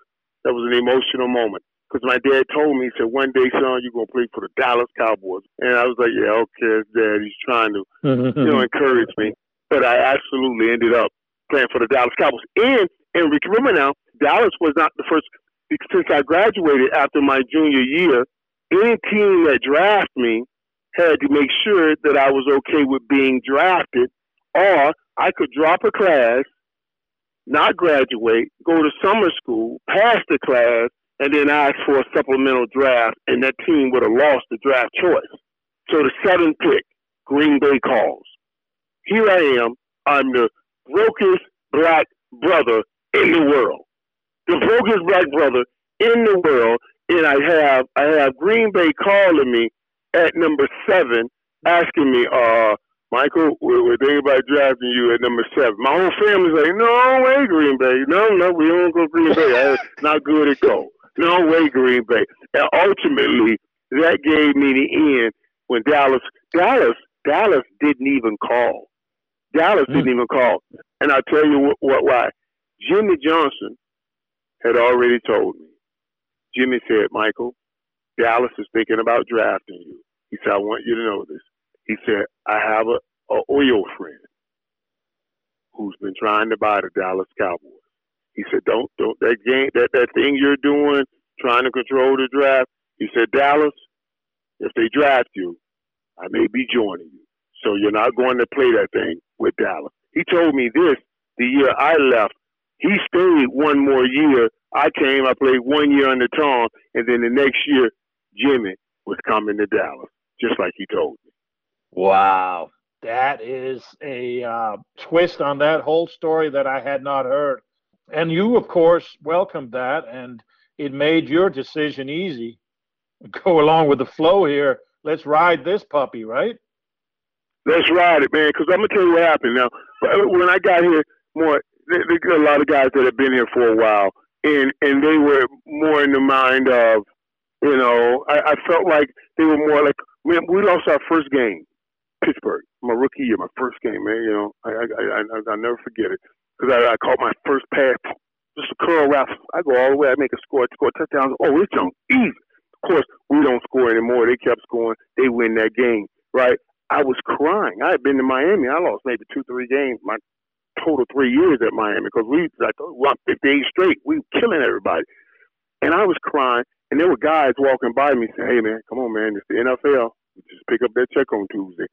[SPEAKER 4] that was an emotional moment. because my dad told me, he said, one day, son, you're going to play for the Dallas Cowboys. And I was like, yeah, okay, dad. He's trying to, (laughs) you know, encourage me. But I absolutely ended up playing for the Dallas Cowboys. And, and remember now, Dallas was not the first, since I graduated after my junior year, any team that drafted me had to make sure that I was okay with being drafted, or I could drop a class, not graduate, go to summer school, pass the class, and then ask for a supplemental draft, and that team would have lost the draft choice. So the seventh pick, Green Bay calls. Here I am. I'm the brokest black brother in the world. The brokest black brother in the world, and I have I have Green Bay calling me at number seven, asking me, uh, Michael, we're, we're thinking about drafting you at number seven. My whole family's like, no way, Green Bay. No, no, we don't go Green Bay. not good at go. No way, Green Bay. And ultimately, that gave me the end when Dallas, Dallas, Dallas didn't even call. Dallas mm. didn't even call. And I'll tell you what, what, why. Jimmy Johnson had already told me. Jimmy said, Michael, Dallas is thinking about drafting you. He said, I want you to know this. He said, I have a, a oil friend who's been trying to buy the Dallas Cowboys. He said, "Don't don't that game that that thing you're doing, trying to control the draft." He said, "Dallas, if they draft you, I may be joining you. So you're not going to play that thing with Dallas." He told me this the year I left. He stayed one more year. I came, I played one year under Tom, and then the next year, Jimmy was coming to Dallas, just like he told me.
[SPEAKER 3] Wow. That is a uh, twist on that whole story that I had not heard and you, of course, welcomed that, and it made your decision easy. (laughs) Go along with the flow here. Let's ride this puppy, right?
[SPEAKER 4] Let's ride it, man. Because I'm gonna tell you what happened. Now, when I got here, more there a lot of guys that have been here for a while, and and they were more in the mind of, you know, I, I felt like they were more like we, we lost our first game, Pittsburgh, my rookie year, my first game, man. You know, I I I, I never forget it because I, I caught my first pass, just a curl route. I go all the way. I make a score, score a touchdown. Oh, it's jump easy. Of course, we don't score anymore. They kept scoring. They win that game, right? I was crying. I had been to Miami. I lost maybe two, three games. My total three years at Miami because we like won 58 straight. We were killing everybody, and I was crying. And there were guys walking by me saying, "Hey, man, come on, man, it's the NFL. Just pick up that check on Tuesday."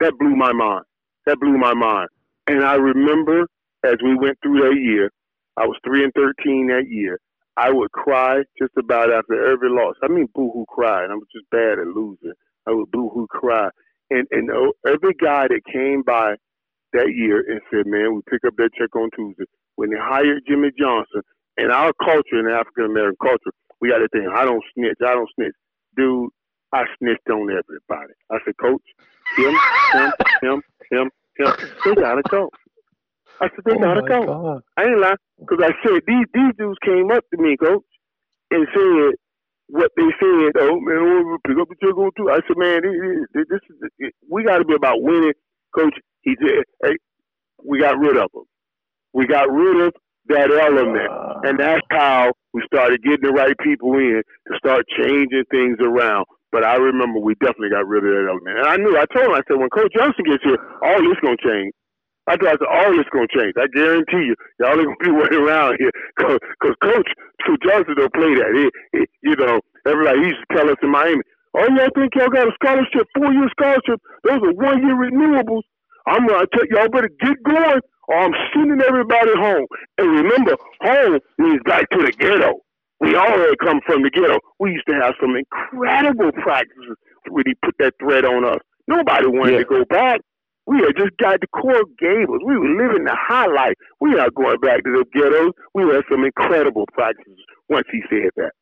[SPEAKER 4] That blew my mind. That blew my mind. And I remember as we went through that year, I was three and thirteen that year. I would cry just about after every loss. I mean, boo-hoo cry, and I was just bad at losing. I would boo-hoo cry, and and every guy that came by that year and said, "Man, we pick up that check on Tuesday." When they hired Jimmy Johnson, in our culture, in African American culture, we got to think, "I don't snitch. I don't snitch." Dude, I snitched on everybody. I said, "Coach, him, him, him, him, him. They gotta go." I said, they oh gotta go. God. I ain't lying. Because I said, these, these dudes came up to me, coach, and said what they said. Oh, man, we'll pick up the check on two. I said, man, this, this is, we got to be about winning. Coach, he said, hey, we got rid of them. We got rid of that element. Uh, and that's how we started getting the right people in to start changing things around. But I remember we definitely got rid of that element. And I knew, I told him, I said, when Coach Johnson gets here, all this going to change. I thought all this gonna change. I guarantee you, y'all ain't gonna be (laughs) waiting around here because Coach Coach Johnson don't play that. He, he, you know, everybody he used to tell us in Miami, "Oh, y'all think y'all got a scholarship, four year scholarship? Those are one year renewables. I'm gonna tell y'all better get going, or I'm sending everybody home. And remember, home means back to the ghetto. We all had come from the ghetto. We used to have some incredible practices when he put that threat on us. Nobody wanted yeah. to go back. We had just got to Coral Gables. We were living the high life. We are going back to the ghettos. We had some incredible practices once he said that.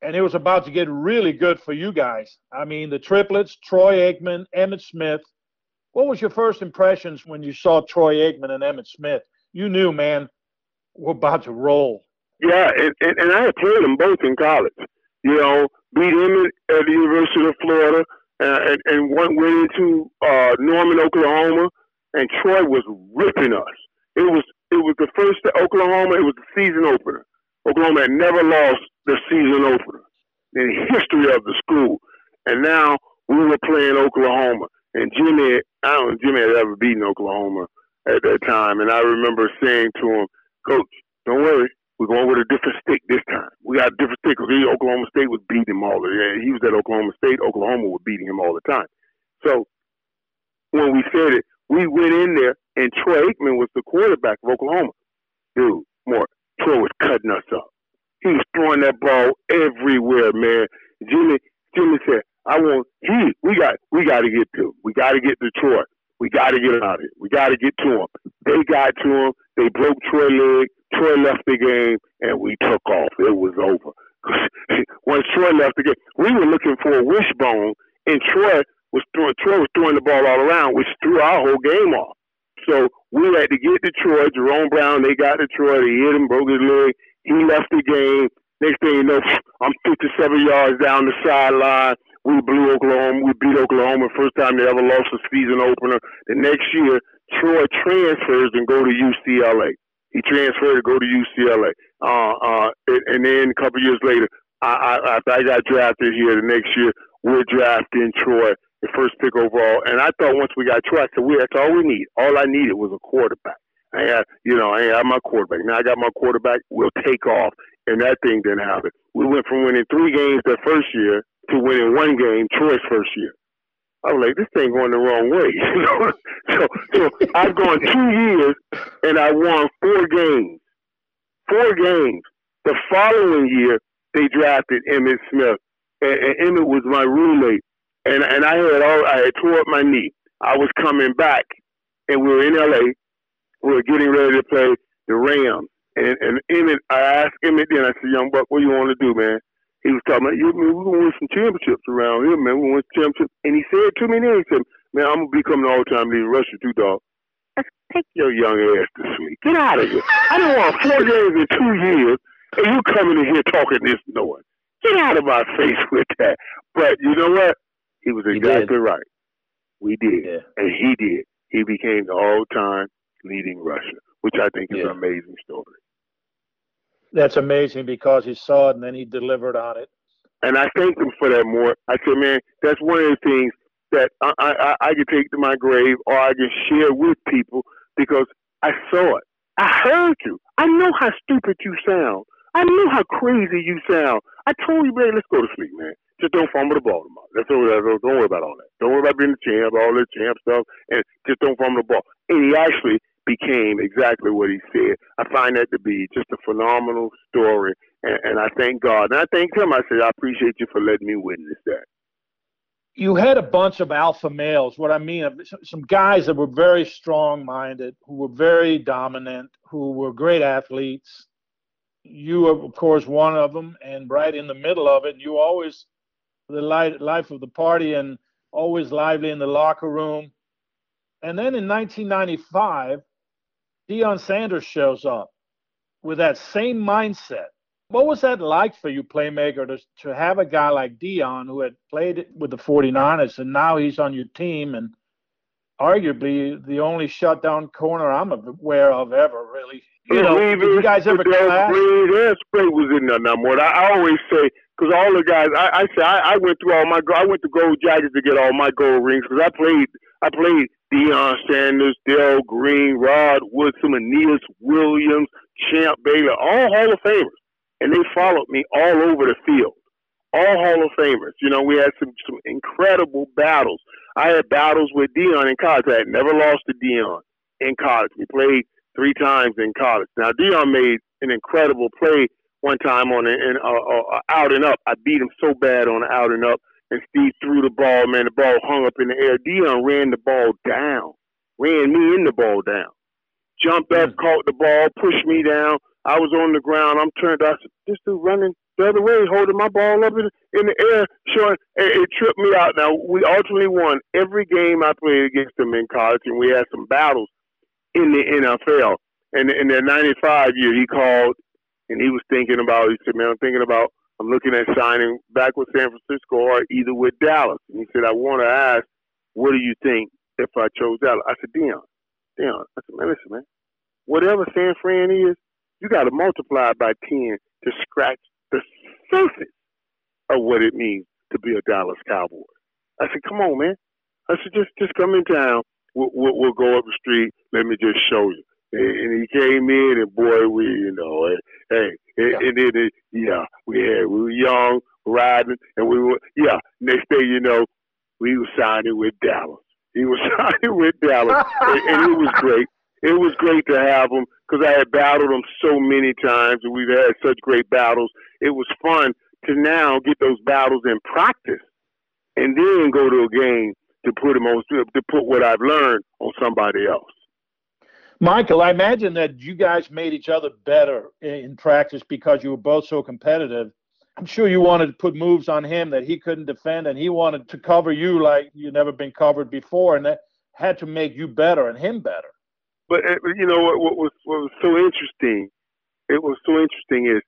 [SPEAKER 3] And it was about to get really good for you guys. I mean, the triplets, Troy Aikman, Emmitt Smith. What was your first impressions when you saw Troy Aikman and Emmitt Smith? You knew, man, we're about to roll.
[SPEAKER 4] Yeah, and, and, and I had played them both in college. You know, beat him at the University of Florida uh, and, and went, went into uh, Norman, Oklahoma, and Troy was ripping us. It was it was the first Oklahoma. It was the season opener. Oklahoma had never lost the season opener. in the history of the school. And now we were playing Oklahoma, and Jimmy, I don't know Jimmy had ever beaten Oklahoma at that time. And I remember saying to him, Coach, don't worry, we're going with a different stick this time. We got a different stick because Oklahoma State was beating him all the time. He was at Oklahoma State. Oklahoma was beating him all the time. So when we said it, we went in there, and Troy Aikman was the quarterback of Oklahoma. Dude, more Troy was cutting us up. He was throwing that ball everywhere, man. Jimmy, Jimmy said, "I want he. We got, we got to get to. We got to get to Troy. We got to get him out of here. We got to get to him." They got to him. They broke Troy leg. Troy left the game, and we took off. It was over. (laughs) Once Troy left the game, we were looking for a wishbone, and Troy was throwing. Troy was throwing the ball all around, which threw our whole game off. So we had to get to Troy. Jerome Brown, they got to Troy. They hit him, broke his leg. He left the game. Next thing you know, (laughs) I'm 57 yards down the sideline. We blew Oklahoma. We beat Oklahoma. First time they ever lost a season opener. The next year, Troy transfers and go to UCLA. He transferred to go to UCLA. Uh, uh, and, then a couple years later, I, I, after I got drafted here the next year, we're drafting Troy, the first pick overall. And I thought once we got Troy, I said, we, that's all we need. All I needed was a quarterback. I had, you know, I had my quarterback. Now I got my quarterback. We'll take off. And that thing didn't happen. We went from winning three games that first year to winning one game Troy's first year. I was like, this thing going the wrong way. (laughs) You know? so, so I've gone two years and I won four games. Four games. The following year, they drafted Emmitt Smith, and, and Emmitt was my roommate. And and I had all I had tore up my knee. I was coming back, and we were in L.A. We were getting ready to play the Rams. And and Emmitt, I asked Emmitt then. I said, "Young Buck, what do you want to do, man?" he was talking about, you we're gonna win some championships around here, man. Gonna win championships. And he said to me then, he said, Man, I'm gonna become an all time leader rusher too, dog. Take your young ass to sleep. Get out of here. I don't want four games in two years, and you coming in here talking this noise. Get out of my face with that. But you know what? He was exactly right. We did. Yeah. And he did. He became the all time leading rusher, which I think is yeah. an amazing story.
[SPEAKER 3] That's amazing because he saw it and then he delivered on it.
[SPEAKER 4] And I thank him for that more. I said, man, that's one of the things that I, I, I can take to my grave or I can share with people because I saw it. I heard you. I know how stupid you sound. I know how crazy you sound. I told you, man, let's go to sleep, man. Just don't fumble the ball tomorrow. That's all. Don't worry about all that. Don't worry about being the champ, all that champ stuff, and just don't fumble the ball. And he actually became exactly what he said. I find that to be just a phenomenal story, and, and I thank God. And I thank him. I said, I appreciate you for letting me witness that.
[SPEAKER 3] You had a bunch of alpha males. What I mean, some guys that were very strong minded, who were very dominant, who were great athletes. You were, of course, one of them, and right in the middle of it, you always the life of the party and always lively in the locker room. And then in 1995, Deion Sanders shows up with that same mindset. What was that like for you, playmaker, to, to have a guy like Deion who had played with the 49ers and now he's on your team and arguably the only shutdown corner I'm aware of ever, really? You know, did you guys ever clash?
[SPEAKER 4] That spray was in there number. I, I always say, because all the guys, I, I say, I, I went through all my, I went to Gold Jackets to get all my gold rings because I played, I played Deion Sanders, Darrell Green, Rod Woodson, Aeneas Williams, Champ Bailey, all Hall of Famers. And they followed me all over the field. All Hall of Famers. You know, we had some, some incredible battles. I had battles with Deion in college. I had never lost to Deion in college. We played three times in college. Now, Deion made an incredible play one time on an uh, uh, out and up. I beat him so bad on the out and up and Steve threw the ball, man. The ball hung up in the air. Deion ran the ball down, ran me in the ball down. Jumped up, mm. caught the ball, pushed me down. I was on the ground. I'm turned. I said, this dude running the other way, holding my ball up in, in the air, showing it, it tripped me out. Now we ultimately won every game I played against him in college, and we had some battles in the NFL. And in the '95 year, he called, and he was thinking about. He said, "Man, I'm thinking about I'm looking at signing back with San Francisco or either with Dallas. And he said, I want to ask, what do you think if I chose Dallas? I said, Deion, Deion. I said, man, listen, man, whatever San Fran is, you got to multiply by 10 to scratch the surface. of what it means to be a Dallas Cowboy. I said, come on, man. I said, just just come in town. We'll, we'll, we'll go up the street. Let me just show you. And, he came in, and boy, we, you know, eh, hey, and, yeah. and then, yeah, we had, we were young, riding, and we were, yeah. Next day, you know, we were signing with Dallas. He was (laughs) signing with Dallas, and, and it was great. It was great to have him because I had battled him so many times, and we've had such great battles. It was fun to now get those battles in practice, and then go to a game to put him on to put what I've learned on somebody else.
[SPEAKER 3] Michael, I imagine that you guys made each other better in practice because you were both so competitive. I'm sure you wanted to put moves on him that he couldn't defend, and he wanted to cover you like you've never been covered before, and that had to make you better and him better.
[SPEAKER 4] But uh, you know what, what was what was so interesting? It was so interesting is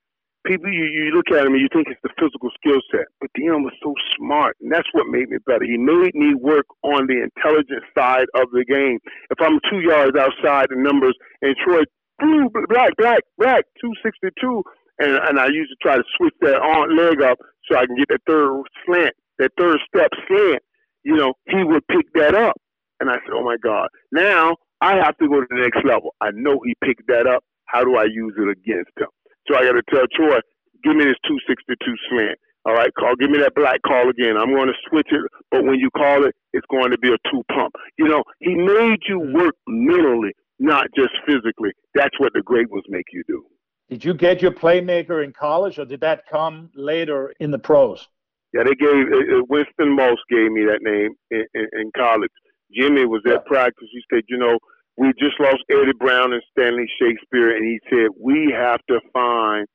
[SPEAKER 4] people you, you look at him and you think it's the physical skill set, but Deion was so smart, and that's what made me better. He made me work on the intelligence side of the game. If I'm two yards outside the numbers and Troy blue black black black two sixty two, and and I used to try to switch that on leg up so I can get that third slant, that third step slant. You know, he would pick that up, and I said, "Oh my God!" Now I have to go to the next level. I know he picked that up. How do I use it against him? So I got to tell Troy, give me this 262 slant. All right, call. Give me that black call again. I'm going to switch it, but when you call it, it's going to be a two pump. You know, he made you mm-hmm. work mentally, not just physically. That's what the great ones make you do.
[SPEAKER 3] Did you get your playmaker in college, or did that come later in the pros?
[SPEAKER 4] Yeah, they gave uh, Winston Moss gave me that name in, in, in college. Jimmy was at practice. He said, you know, we just lost Eddie Brown and Stanley Shakespeare, and he said we have to find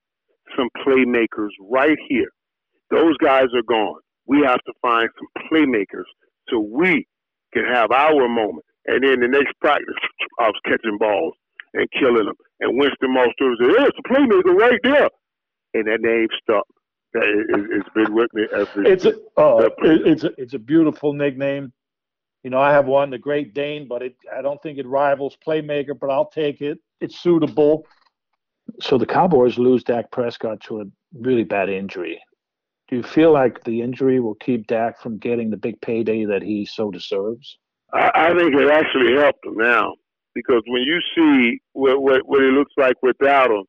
[SPEAKER 4] some playmakers right here. Those guys are gone. We have to find some playmakers so we can have our moment. And then the next practice, (laughs) I was catching balls and killing them. And Winston Moss said, "Yeah, it's a playmaker right there," and that name stuck. It's been with me ever.
[SPEAKER 3] It's a, oh, it's a, it's a beautiful nickname. You know, I have one, the Great Dane, but it, I don't think it rivals Playmaker, but I'll take it. It's suitable. So the Cowboys lose Dak Prescott to a really bad injury. Do you feel like the injury will keep Dak from getting the big payday that he so deserves?
[SPEAKER 4] I, I think it actually helped him now because when you see what, what, what it looks like without him,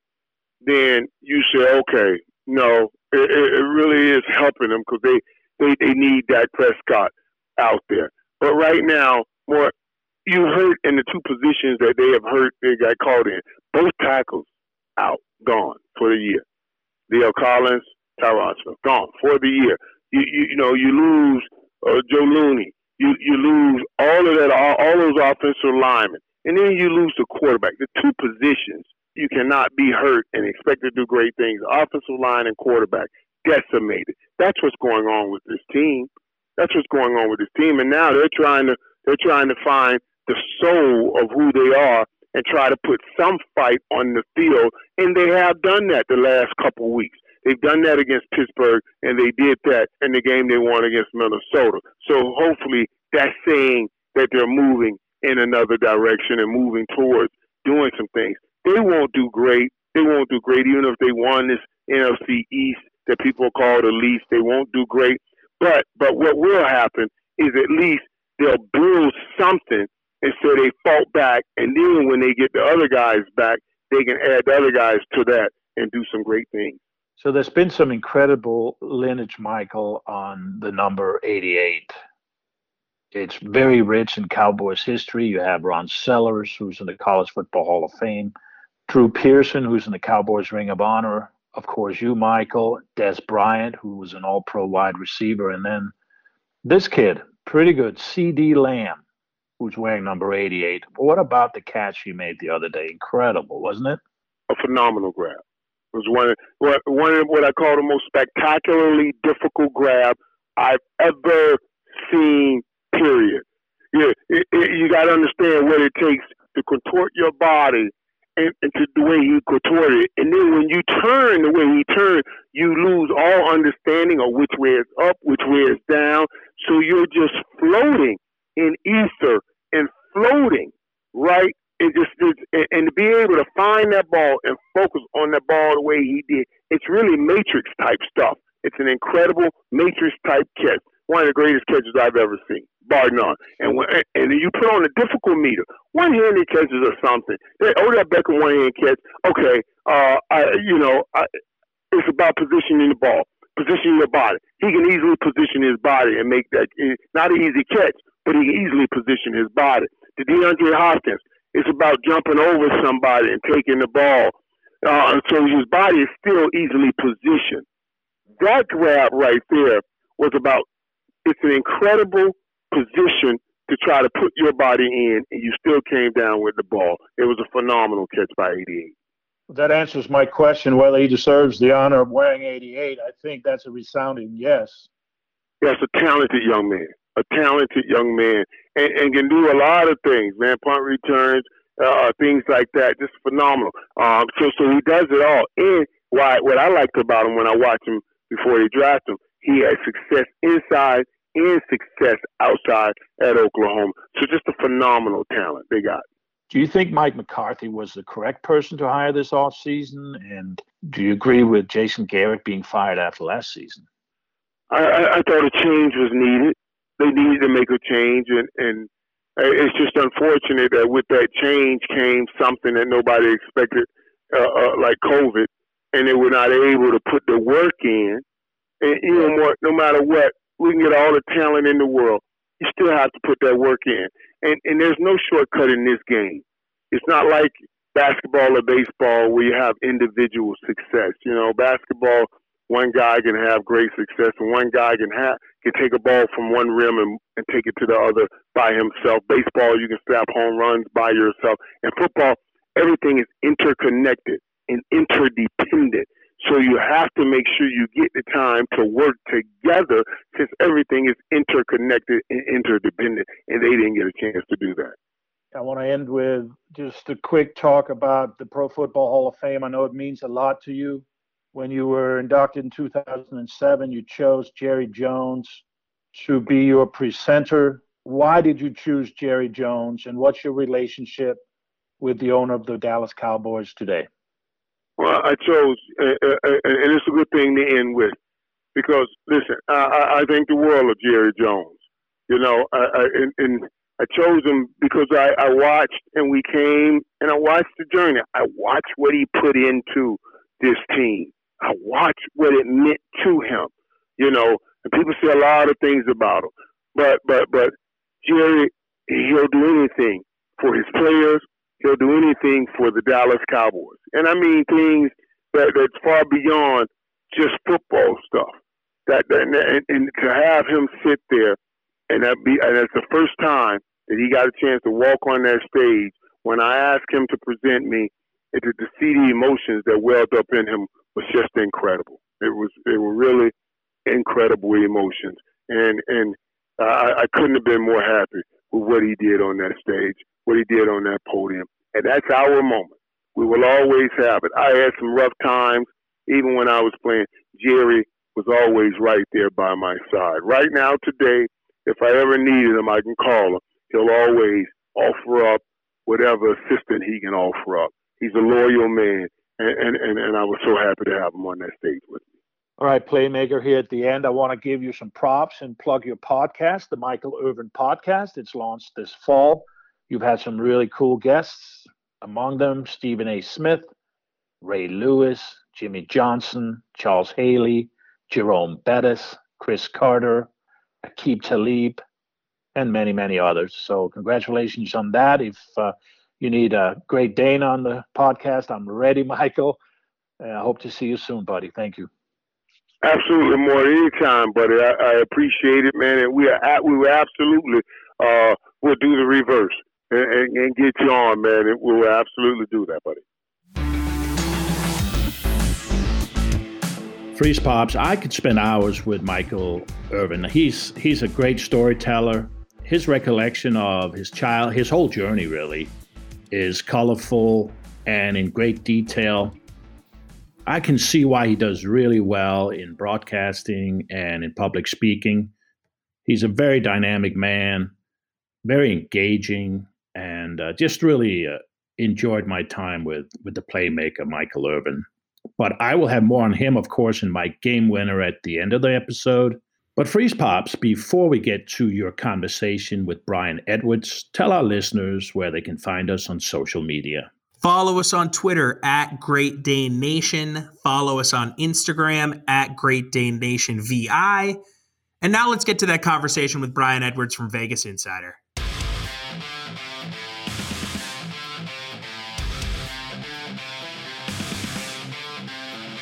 [SPEAKER 4] then you say, okay, no, it, it really is helping them because they, they, they need Dak Prescott out there. But right now, more you hurt in the two positions that they have hurt, they got called in. Both tackles out, gone for the year. La'el Collins, Tyron Smith, gone for the year. You, you, you know, you lose uh, Joe Looney. You, you lose all of that, all, all those offensive linemen. And then you lose the quarterback. The two positions you cannot be hurt and expect to do great things. Offensive line and quarterback decimated. That's what's going on with this team. That's what's going on with this team. And now they're trying to they're trying to find the soul of who they are and try to put some fight on the field. And they have done that the last couple weeks. They've done that against Pittsburgh, and they did that in the game they won against Minnesota. So hopefully that's saying that they're moving in another direction and moving towards doing some things. They won't do great. They won't do great even if they won this NFC East that people call the least. They won't do great. But but what will happen is at least they'll build something and so they fought back and then when they get the other guys back, they can add the other guys to that and do some great things.
[SPEAKER 3] So there's been some incredible lineage, Michael, on the number 88. It's very rich in Cowboys history. You have Ron Sellers, who's in the College Football Hall of Fame, Drew Pearson, who's in the Cowboys Ring of Honor, of course, you, Michael, Dez Bryant, who was an all pro wide receiver, and then this kid, pretty good, CeeDee Lamb, who's wearing number 88. What about the catch he made the other day? Incredible, wasn't it?
[SPEAKER 4] A phenomenal grab. It was one, one of what I call the most spectacularly difficult grab I've ever seen, period. Yeah, it, it, you got to understand what it takes to contort your body into the way he contorted. And then when you turn the way he turned, you lose all understanding of which way is up, which way is down. So you're just floating in ether and floating, right? And just and, and to be able to find that ball and focus on that ball the way he did, it's really matrix type stuff. It's an incredible matrix type catch. One of the greatest catches I've ever seen, bar none. And when, and you put on a difficult meter, one handed catches or something. They, Odell Beckham one hand catch. Okay, uh, I, you know, I, it's about positioning the ball, positioning your body. He can easily position his body and make that eh, not an easy catch, but he can easily position his body. To DeAndre Hopkins, it's about jumping over somebody and taking the ball. Uh, so his body is still easily positioned. That grab right there was about, it's an incredible position to try to put your body in, and you still came down with the ball. It was a phenomenal catch by 88.
[SPEAKER 3] That answers my question whether he deserves the honor of wearing 88. I think that's a resounding yes.
[SPEAKER 4] Yes, a talented young man a talented young man and, and can do a lot of things, man. Punt returns, uh, things like that, just phenomenal. Um, so so he does it all. And why what I liked about him when I watched him before they draft him, he had success inside and success outside at Oklahoma. So just a phenomenal talent they got.
[SPEAKER 3] Do you think Mike McCarthy was the correct person to hire this offseason? And do you agree with Jason Garrett being fired after last season?
[SPEAKER 4] I, I, I thought a change was needed they needed to make a change, and and it's just unfortunate that with that change came something that nobody expected, uh, uh, like COVID, and they were not able to put the work in. And you know, more, no matter what, we can get all the talent in the world. You still have to put that work in, and and there's no shortcut in this game. It's not like basketball or baseball where you have individual success. You know, basketball one guy can have great success and one guy can have can take a ball from one rim and, and take it to the other by himself. Baseball, you can snap home runs by yourself. And football, everything is interconnected and interdependent. So you have to make sure you get the time to work together since everything is interconnected and interdependent. And they didn't get a chance to do that.
[SPEAKER 3] I want to end with just a quick talk about the Pro Football Hall of Fame. I know it means a lot to you when you were inducted in 2007, you chose Jerry Jones to be your presenter. Why did you choose Jerry Jones, and what's your relationship with the owner of the Dallas Cowboys today?
[SPEAKER 4] Well, I chose, uh, uh, and it's a good thing to end with, because listen, I, I think the world of Jerry Jones. You know, I, I, and, and I chose him because I, I watched, and we came, and I watched the journey. I watched what he put into this team. I watched what it meant to him. You know, and people say a lot of things about him, but but but Jerry, he'll do anything for his players. He'll do anything for the Dallas Cowboys, and I mean things that that's far beyond just football stuff. That, that and, and to have him sit there, and that be and that's the first time that he got a chance to walk on that stage. When I asked him to present me, and to, to see the emotions that welled up in him was just incredible. It was it were really incredible emotions, and and I, I couldn't have been more happy with what he did on that stage, what he did on that podium, and that's our moment. We will always have it. I had some rough times, even when I was playing. Jerry was always right there by my side. Right now, today, if I ever needed him, I can call him. He'll always offer up whatever assistance he can offer up. He's a loyal man and, and, and I was so happy to have him on that stage with me.
[SPEAKER 3] All right, Playmaker, here at the end, I want to give you some props and plug your podcast, the Michael Irvin Podcast. It's launched this fall. You've had some really cool guests, among them Stephen A. Smith, Ray Lewis, Jimmy Johnson, Charles Haley, Jerome Bettis, Cris Carter, Aqib Talib, and many, many others. So, congratulations on that. If uh, you need a Great Dane on the podcast, I'm ready, (laughs) Michael. I hope to see you soon, buddy. Thank you.
[SPEAKER 4] Absolutely, more anytime, buddy. I, I appreciate it, man. And we are at, we will absolutely uh, we'll do the reverse and, and, and get you on, man. And we'll absolutely do that, buddy.
[SPEAKER 1] Freeze Pops, I could spend hours with Michael Irvin. He's he's a great storyteller. His recollection of his child, his whole journey really, is colorful and in great detail. I can see why he does really well in broadcasting and in public speaking. He's a very dynamic man, very engaging, and uh, just really uh, enjoyed my time with with the playmaker Michael Irvin. But I will have more on him, of course, in my game winner at the end of the episode. But Freeze Pops, before we get to your conversation with Brian Edwards, tell our listeners where they can find us on social media.
[SPEAKER 2] Follow us on Twitter at Great Dane Nation. Follow us on Instagram at Great Dane Nation VI. And now let's get to that conversation with Brian Edwards from Vegas Insider.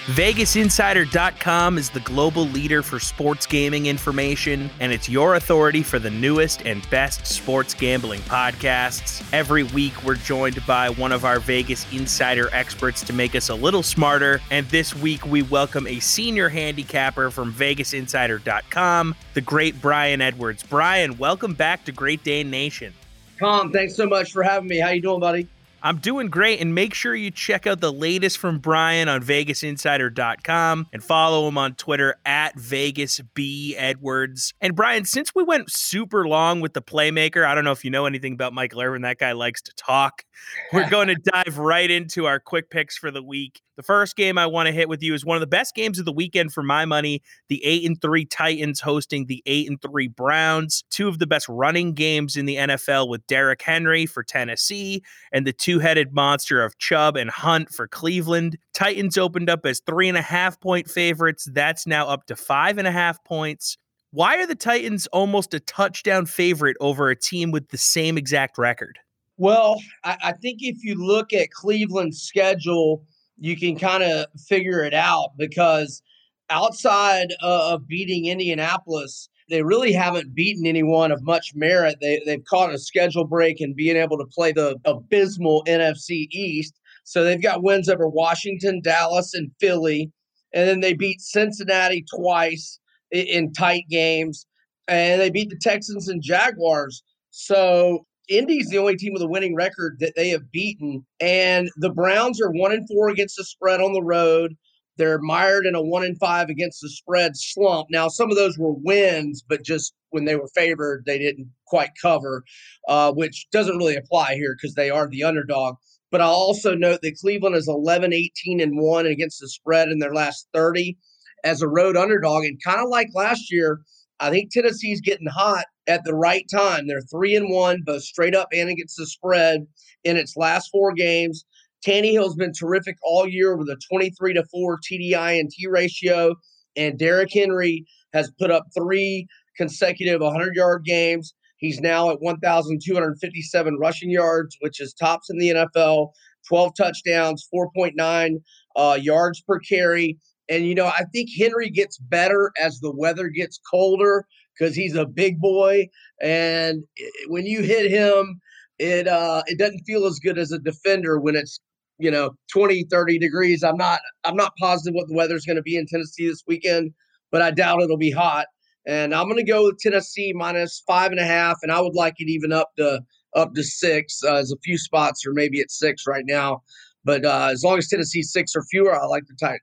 [SPEAKER 2] VegasInsider.com is the global leader for sports gaming information, and it's your authority for the newest and best sports gambling podcasts. Every week, we're joined by one of our Vegas Insider experts to make us a little smarter. And this week, we welcome a senior handicapper from VegasInsider.com, the great Brian Edwards. Brian, welcome back to Great Dane Nation.
[SPEAKER 5] Tom, thanks so much for having me. How you doing, buddy?
[SPEAKER 2] I'm doing great, and make sure you check out the latest from Brian on VegasInsider.com and follow him on Twitter at VegasBEdwards. And Brian, since we went super long with the playmaker, I don't know if you know anything about Michael Irvin. That guy likes to talk. We're (laughs) going to dive right into our quick picks for the week. The first game I want to hit with you is one of the best games of the weekend for my money. The 8 and 3 Titans hosting the 8 and 3 Browns. Two of the best running games in the NFL with Derrick Henry for Tennessee and the two-headed monster of Chubb and Hunt for Cleveland. Titans opened up as three and a half point favorites. That's now up to five and a half points. Why are the Titans almost a touchdown favorite over a team with the same exact record?
[SPEAKER 5] Well, I, I think if you look at Cleveland's schedule, you can kind of figure it out because outside of beating Indianapolis, they really haven't beaten anyone of much merit. They, they've caught a schedule break and being able to play the abysmal NFC East. So they've got wins over Washington, Dallas, and Philly. And then they beat Cincinnati twice in, in tight games. And they beat the Texans and Jaguars. So Indy's the only team with a winning record that they have beaten, and the Browns are one and four against the spread on the road. They're mired in a one and five against the spread slump. Now, some of those were wins, but just when they were favored, they didn't quite cover, uh, which doesn't really apply here because they are the underdog. But I'll also note that Cleveland is 11, 18, and 1 against the spread in their last 30 as a road underdog. And kind of like last year, I think Tennessee's getting hot at the right time. They're three and one, both straight up and against the spread in its last four games. Tannehill's been terrific all year with a 23 to 4 TDI and T ratio. And Derrick Henry has put up three consecutive 100 yard games. He's now at 1,257 rushing yards, which is tops in the NFL, 12 touchdowns, 4.9 uh, yards per carry. And, you know, I think Henry gets better as the weather gets colder because he's a big boy. And when you hit him, it uh, it doesn't feel as good as a defender when it's you know 20 30 degrees. I'm not i'm not positive what the weather's going to be in tennessee this weekend but i doubt it'll be hot. And i'm going to go with tennessee minus five and a half and i would like it even up to up to six uh, a few spots or maybe at six right now. But uh, as long as tennessee six or fewer i like the titans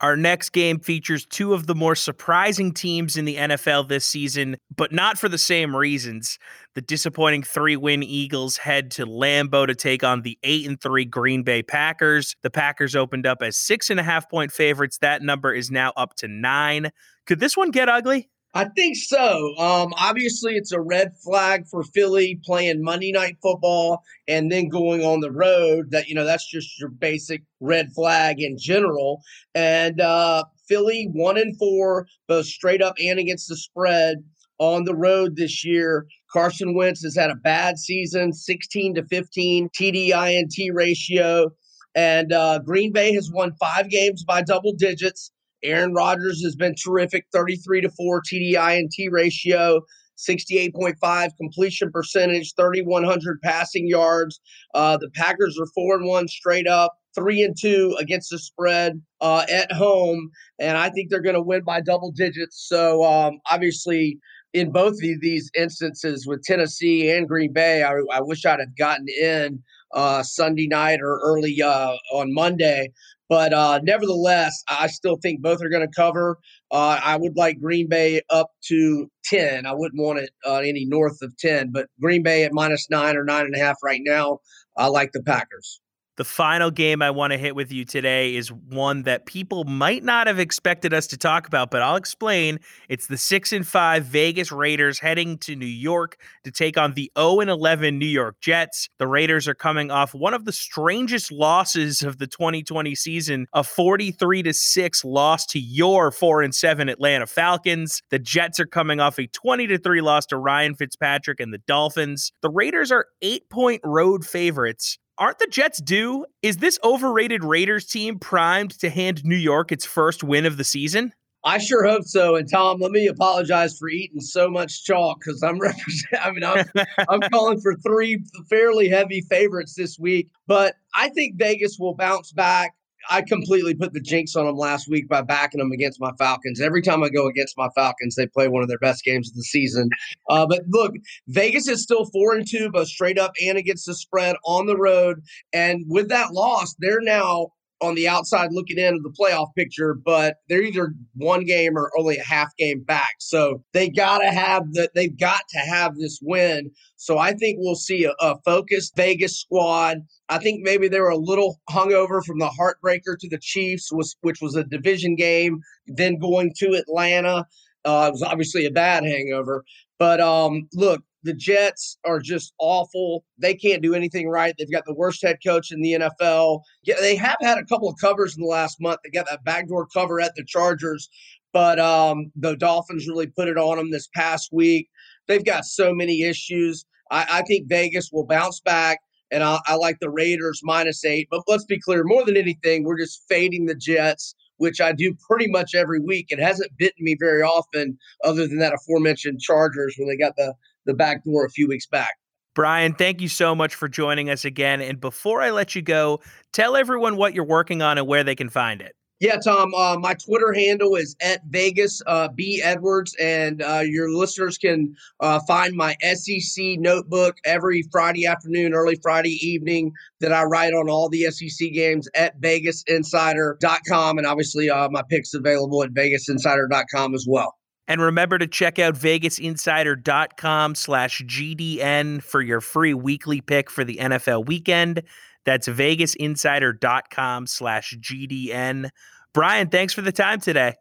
[SPEAKER 2] our next game features two of the more surprising teams in the NFL this season, but not for the same reasons. The disappointing three win Eagles head to Lambeau to take on the 8 and 3 Green Bay Packers. The Packers opened up as six and a half point favorites. That number is now up to nine. Could this one get ugly?
[SPEAKER 5] I think so. Um, obviously, it's a red flag for Philly playing Monday Night Football and then going on the road. That you know, that's just your basic red flag in general. And uh, Philly one and four, both straight up and against the spread on the road this year. Carson Wentz has had a bad season, 16 to 15 TDINT ratio. And uh, Green Bay has won five games by double digits. Aaron Rodgers has been terrific 33 to 4 TDI and T ratio. 68.5 completion percentage, 3,100 passing yards. Uh, the Packers are four and one straight up, three and two against the spread uh, at home, and I think they're going to win by double digits. So um, obviously, in both of these instances with Tennessee and Green Bay, I, I wish I'd have gotten in uh, Sunday night or early uh, on Monday. But uh, nevertheless, I still think both are going to cover. Uh, I would like Green Bay up to 10. I wouldn't want it uh, any north of 10, but Green Bay at minus nine or nine and a half right now. I like the Packers.
[SPEAKER 2] The final game I want to hit with you today is one that people might not have expected us to talk about, but I'll explain. It's the 6 and 5 Vegas Raiders heading to New York to take on the 0 and 11 New York Jets. The Raiders are coming off one of the strangest losses of the 2020 season, a 43 to 6 loss to your 4 and 7 Atlanta Falcons. The Jets are coming off a 20 to 3 loss to Ryan Fitzpatrick and the Dolphins. The Raiders are 8-point road favorites aren't the Jets due? Is this overrated Raiders team primed to hand New York its first win of the season?
[SPEAKER 5] I sure hope so. And Tom, let me apologize for eating so much chalk because I'm (laughs) representing. I mean, I'm, (laughs) I'm calling for three fairly heavy favorites this week, but I think Vegas will bounce back. I completely put the jinx on them last week by backing them against my Falcons. Every time I go against my Falcons, they play one of their best games of the season. Uh, but look, Vegas is still four and two, both straight up and against the spread on the road. And with that loss, they're now on the outside looking in of the playoff picture, but they're either one game or only a half game back. So they gotta have the they've got to have this win. So I think we'll see a, a focused Vegas squad. I think maybe they were a little hungover from the heartbreaker to the Chiefs, was which was a division game, then going to Atlanta. Uh, it was obviously a bad hangover. But um, look, the Jets are just awful. They can't do anything right. They've got the worst head coach in the NFL. Yeah, they have had a couple of covers in the last month. They got that backdoor cover at the Chargers, but um, the Dolphins really put it on them this past week. They've got so many issues. I, I think Vegas will bounce back, and I, I like the Raiders minus eight. But let's be clear more than anything, we're just fading the Jets which I do pretty much every week. It hasn't bitten me very often, other than that aforementioned Chargers when they got the the back door a few weeks back.
[SPEAKER 2] Brian, thank you so much for joining us again. And before I let you go, tell everyone what you're working on and where they can find it.
[SPEAKER 5] Yeah, Tom. Uh, my Twitter handle is at Vegas uh, B Edwards, and uh, your listeners can uh, find my SEC notebook every Friday afternoon, early Friday evening that I write on all the SEC games at VegasInsider.com, and obviously uh, my picks available at VegasInsider.com as well.
[SPEAKER 2] And remember to check out vegasinsider.com slash GDN for your free weekly pick for the NFL weekend. That's vegasinsider.com slash GDN. Brian, thanks for the time today.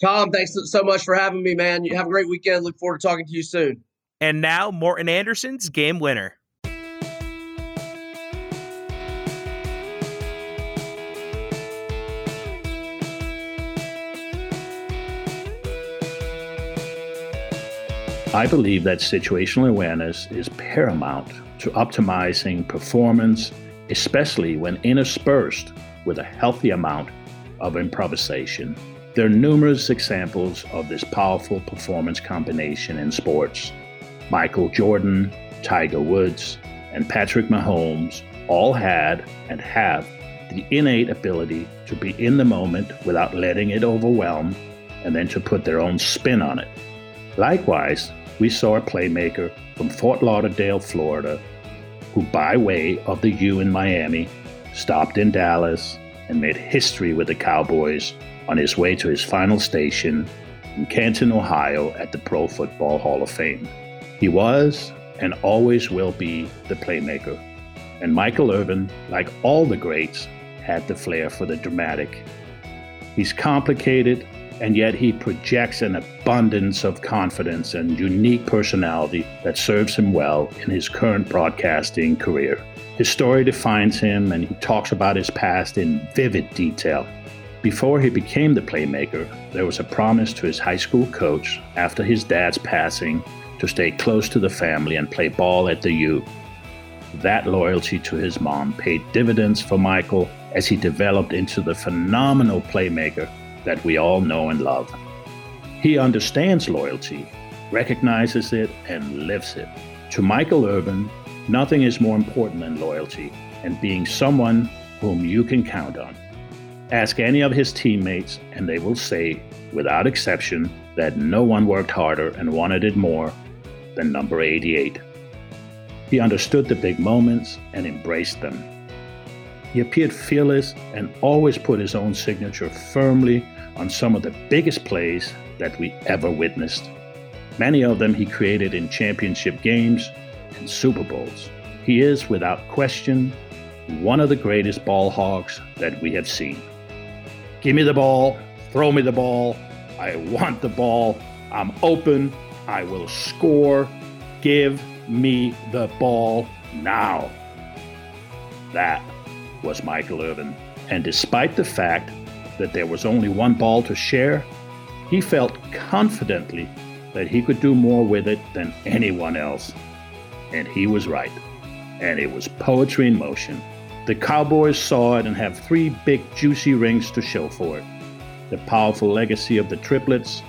[SPEAKER 5] Tom, thanks so much for having me, man. You have a great weekend. Look forward to talking to you soon.
[SPEAKER 2] And now, Morten Andersen's game winner.
[SPEAKER 1] I believe that situational awareness is paramount to optimizing performance, especially when interspersed with a healthy amount of improvisation. There are numerous examples of this powerful performance combination in sports. Michael Jordan, Tiger Woods, and Patrick Mahomes all had and have the innate ability to be in the moment without letting it overwhelm and then to put their own spin on it. Likewise, we saw a playmaker from Fort Lauderdale, Florida, who, by way of the U in Miami, stopped in Dallas and made history with the Cowboys on his way to his final station in Canton, Ohio, at the Pro Football Hall of Fame. He was and always will be the playmaker. And Michael Irvin, like all the greats, had the flair for the dramatic. He's complicated and yet he projects an abundance of confidence and unique personality that serves him well in his current broadcasting career. His story defines him, and he talks about his past in vivid detail. Before he became the playmaker, there was a promise to his high school coach after his dad's passing to stay close to the family and play ball at the U. That loyalty to his mom paid dividends for Michael as he developed into the phenomenal playmaker that we all know and love. He understands loyalty, recognizes it, and lives it. To Michael Irvin, nothing is more important than loyalty and being someone whom you can count on. Ask any of his teammates, and they will say, without exception, that no one worked harder and wanted it more than number 88. He understood the big moments and embraced them. He appeared fearless and always put his own signature firmly on some of the biggest plays that we ever witnessed. Many of them he created in championship games and Super Bowls. He is, without question, one of the greatest ball hogs that we have seen. Give me the ball, throw me the ball. I want the ball. I'm open. I will score. Give me the ball now. That was Michael Irvin. And despite the fact that there was only one ball to share, he felt confidently that he could do more with it than anyone else. And he was right. And it was poetry in motion. The Cowboys saw it and have three big, juicy rings to show for it. The powerful legacy of the triplets,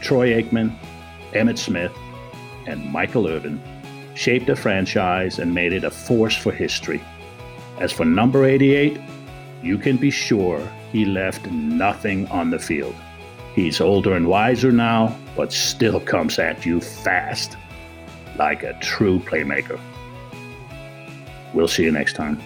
[SPEAKER 1] Troy Aikman, Emmitt Smith, and Michael Irvin, shaped a franchise and made it a force for history. As for number 88, you can be sure he left nothing on the field. He's older and wiser now, but still comes at you fast, like a true playmaker. We'll see you next time.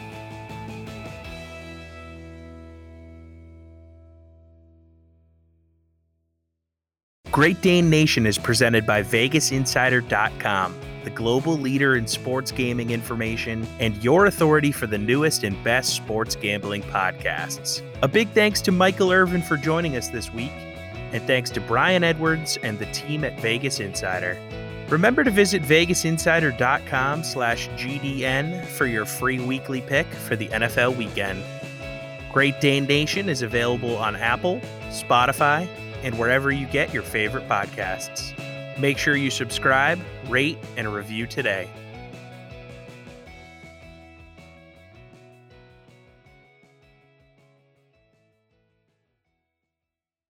[SPEAKER 2] Great Dane Nation is presented by VegasInsider.com, the global leader in sports gaming information and your authority for the newest and best sports gambling podcasts. A big thanks to Michael Irvin for joining us this week, and thanks to Brian Edwards and the team at Vegas Insider. Remember to visit VegasInsider.com slash GDN for your free weekly pick for the NFL weekend. Great Dane Nation is available on Apple, Spotify, and wherever you get your favorite podcasts. Make sure you subscribe, rate, and review today.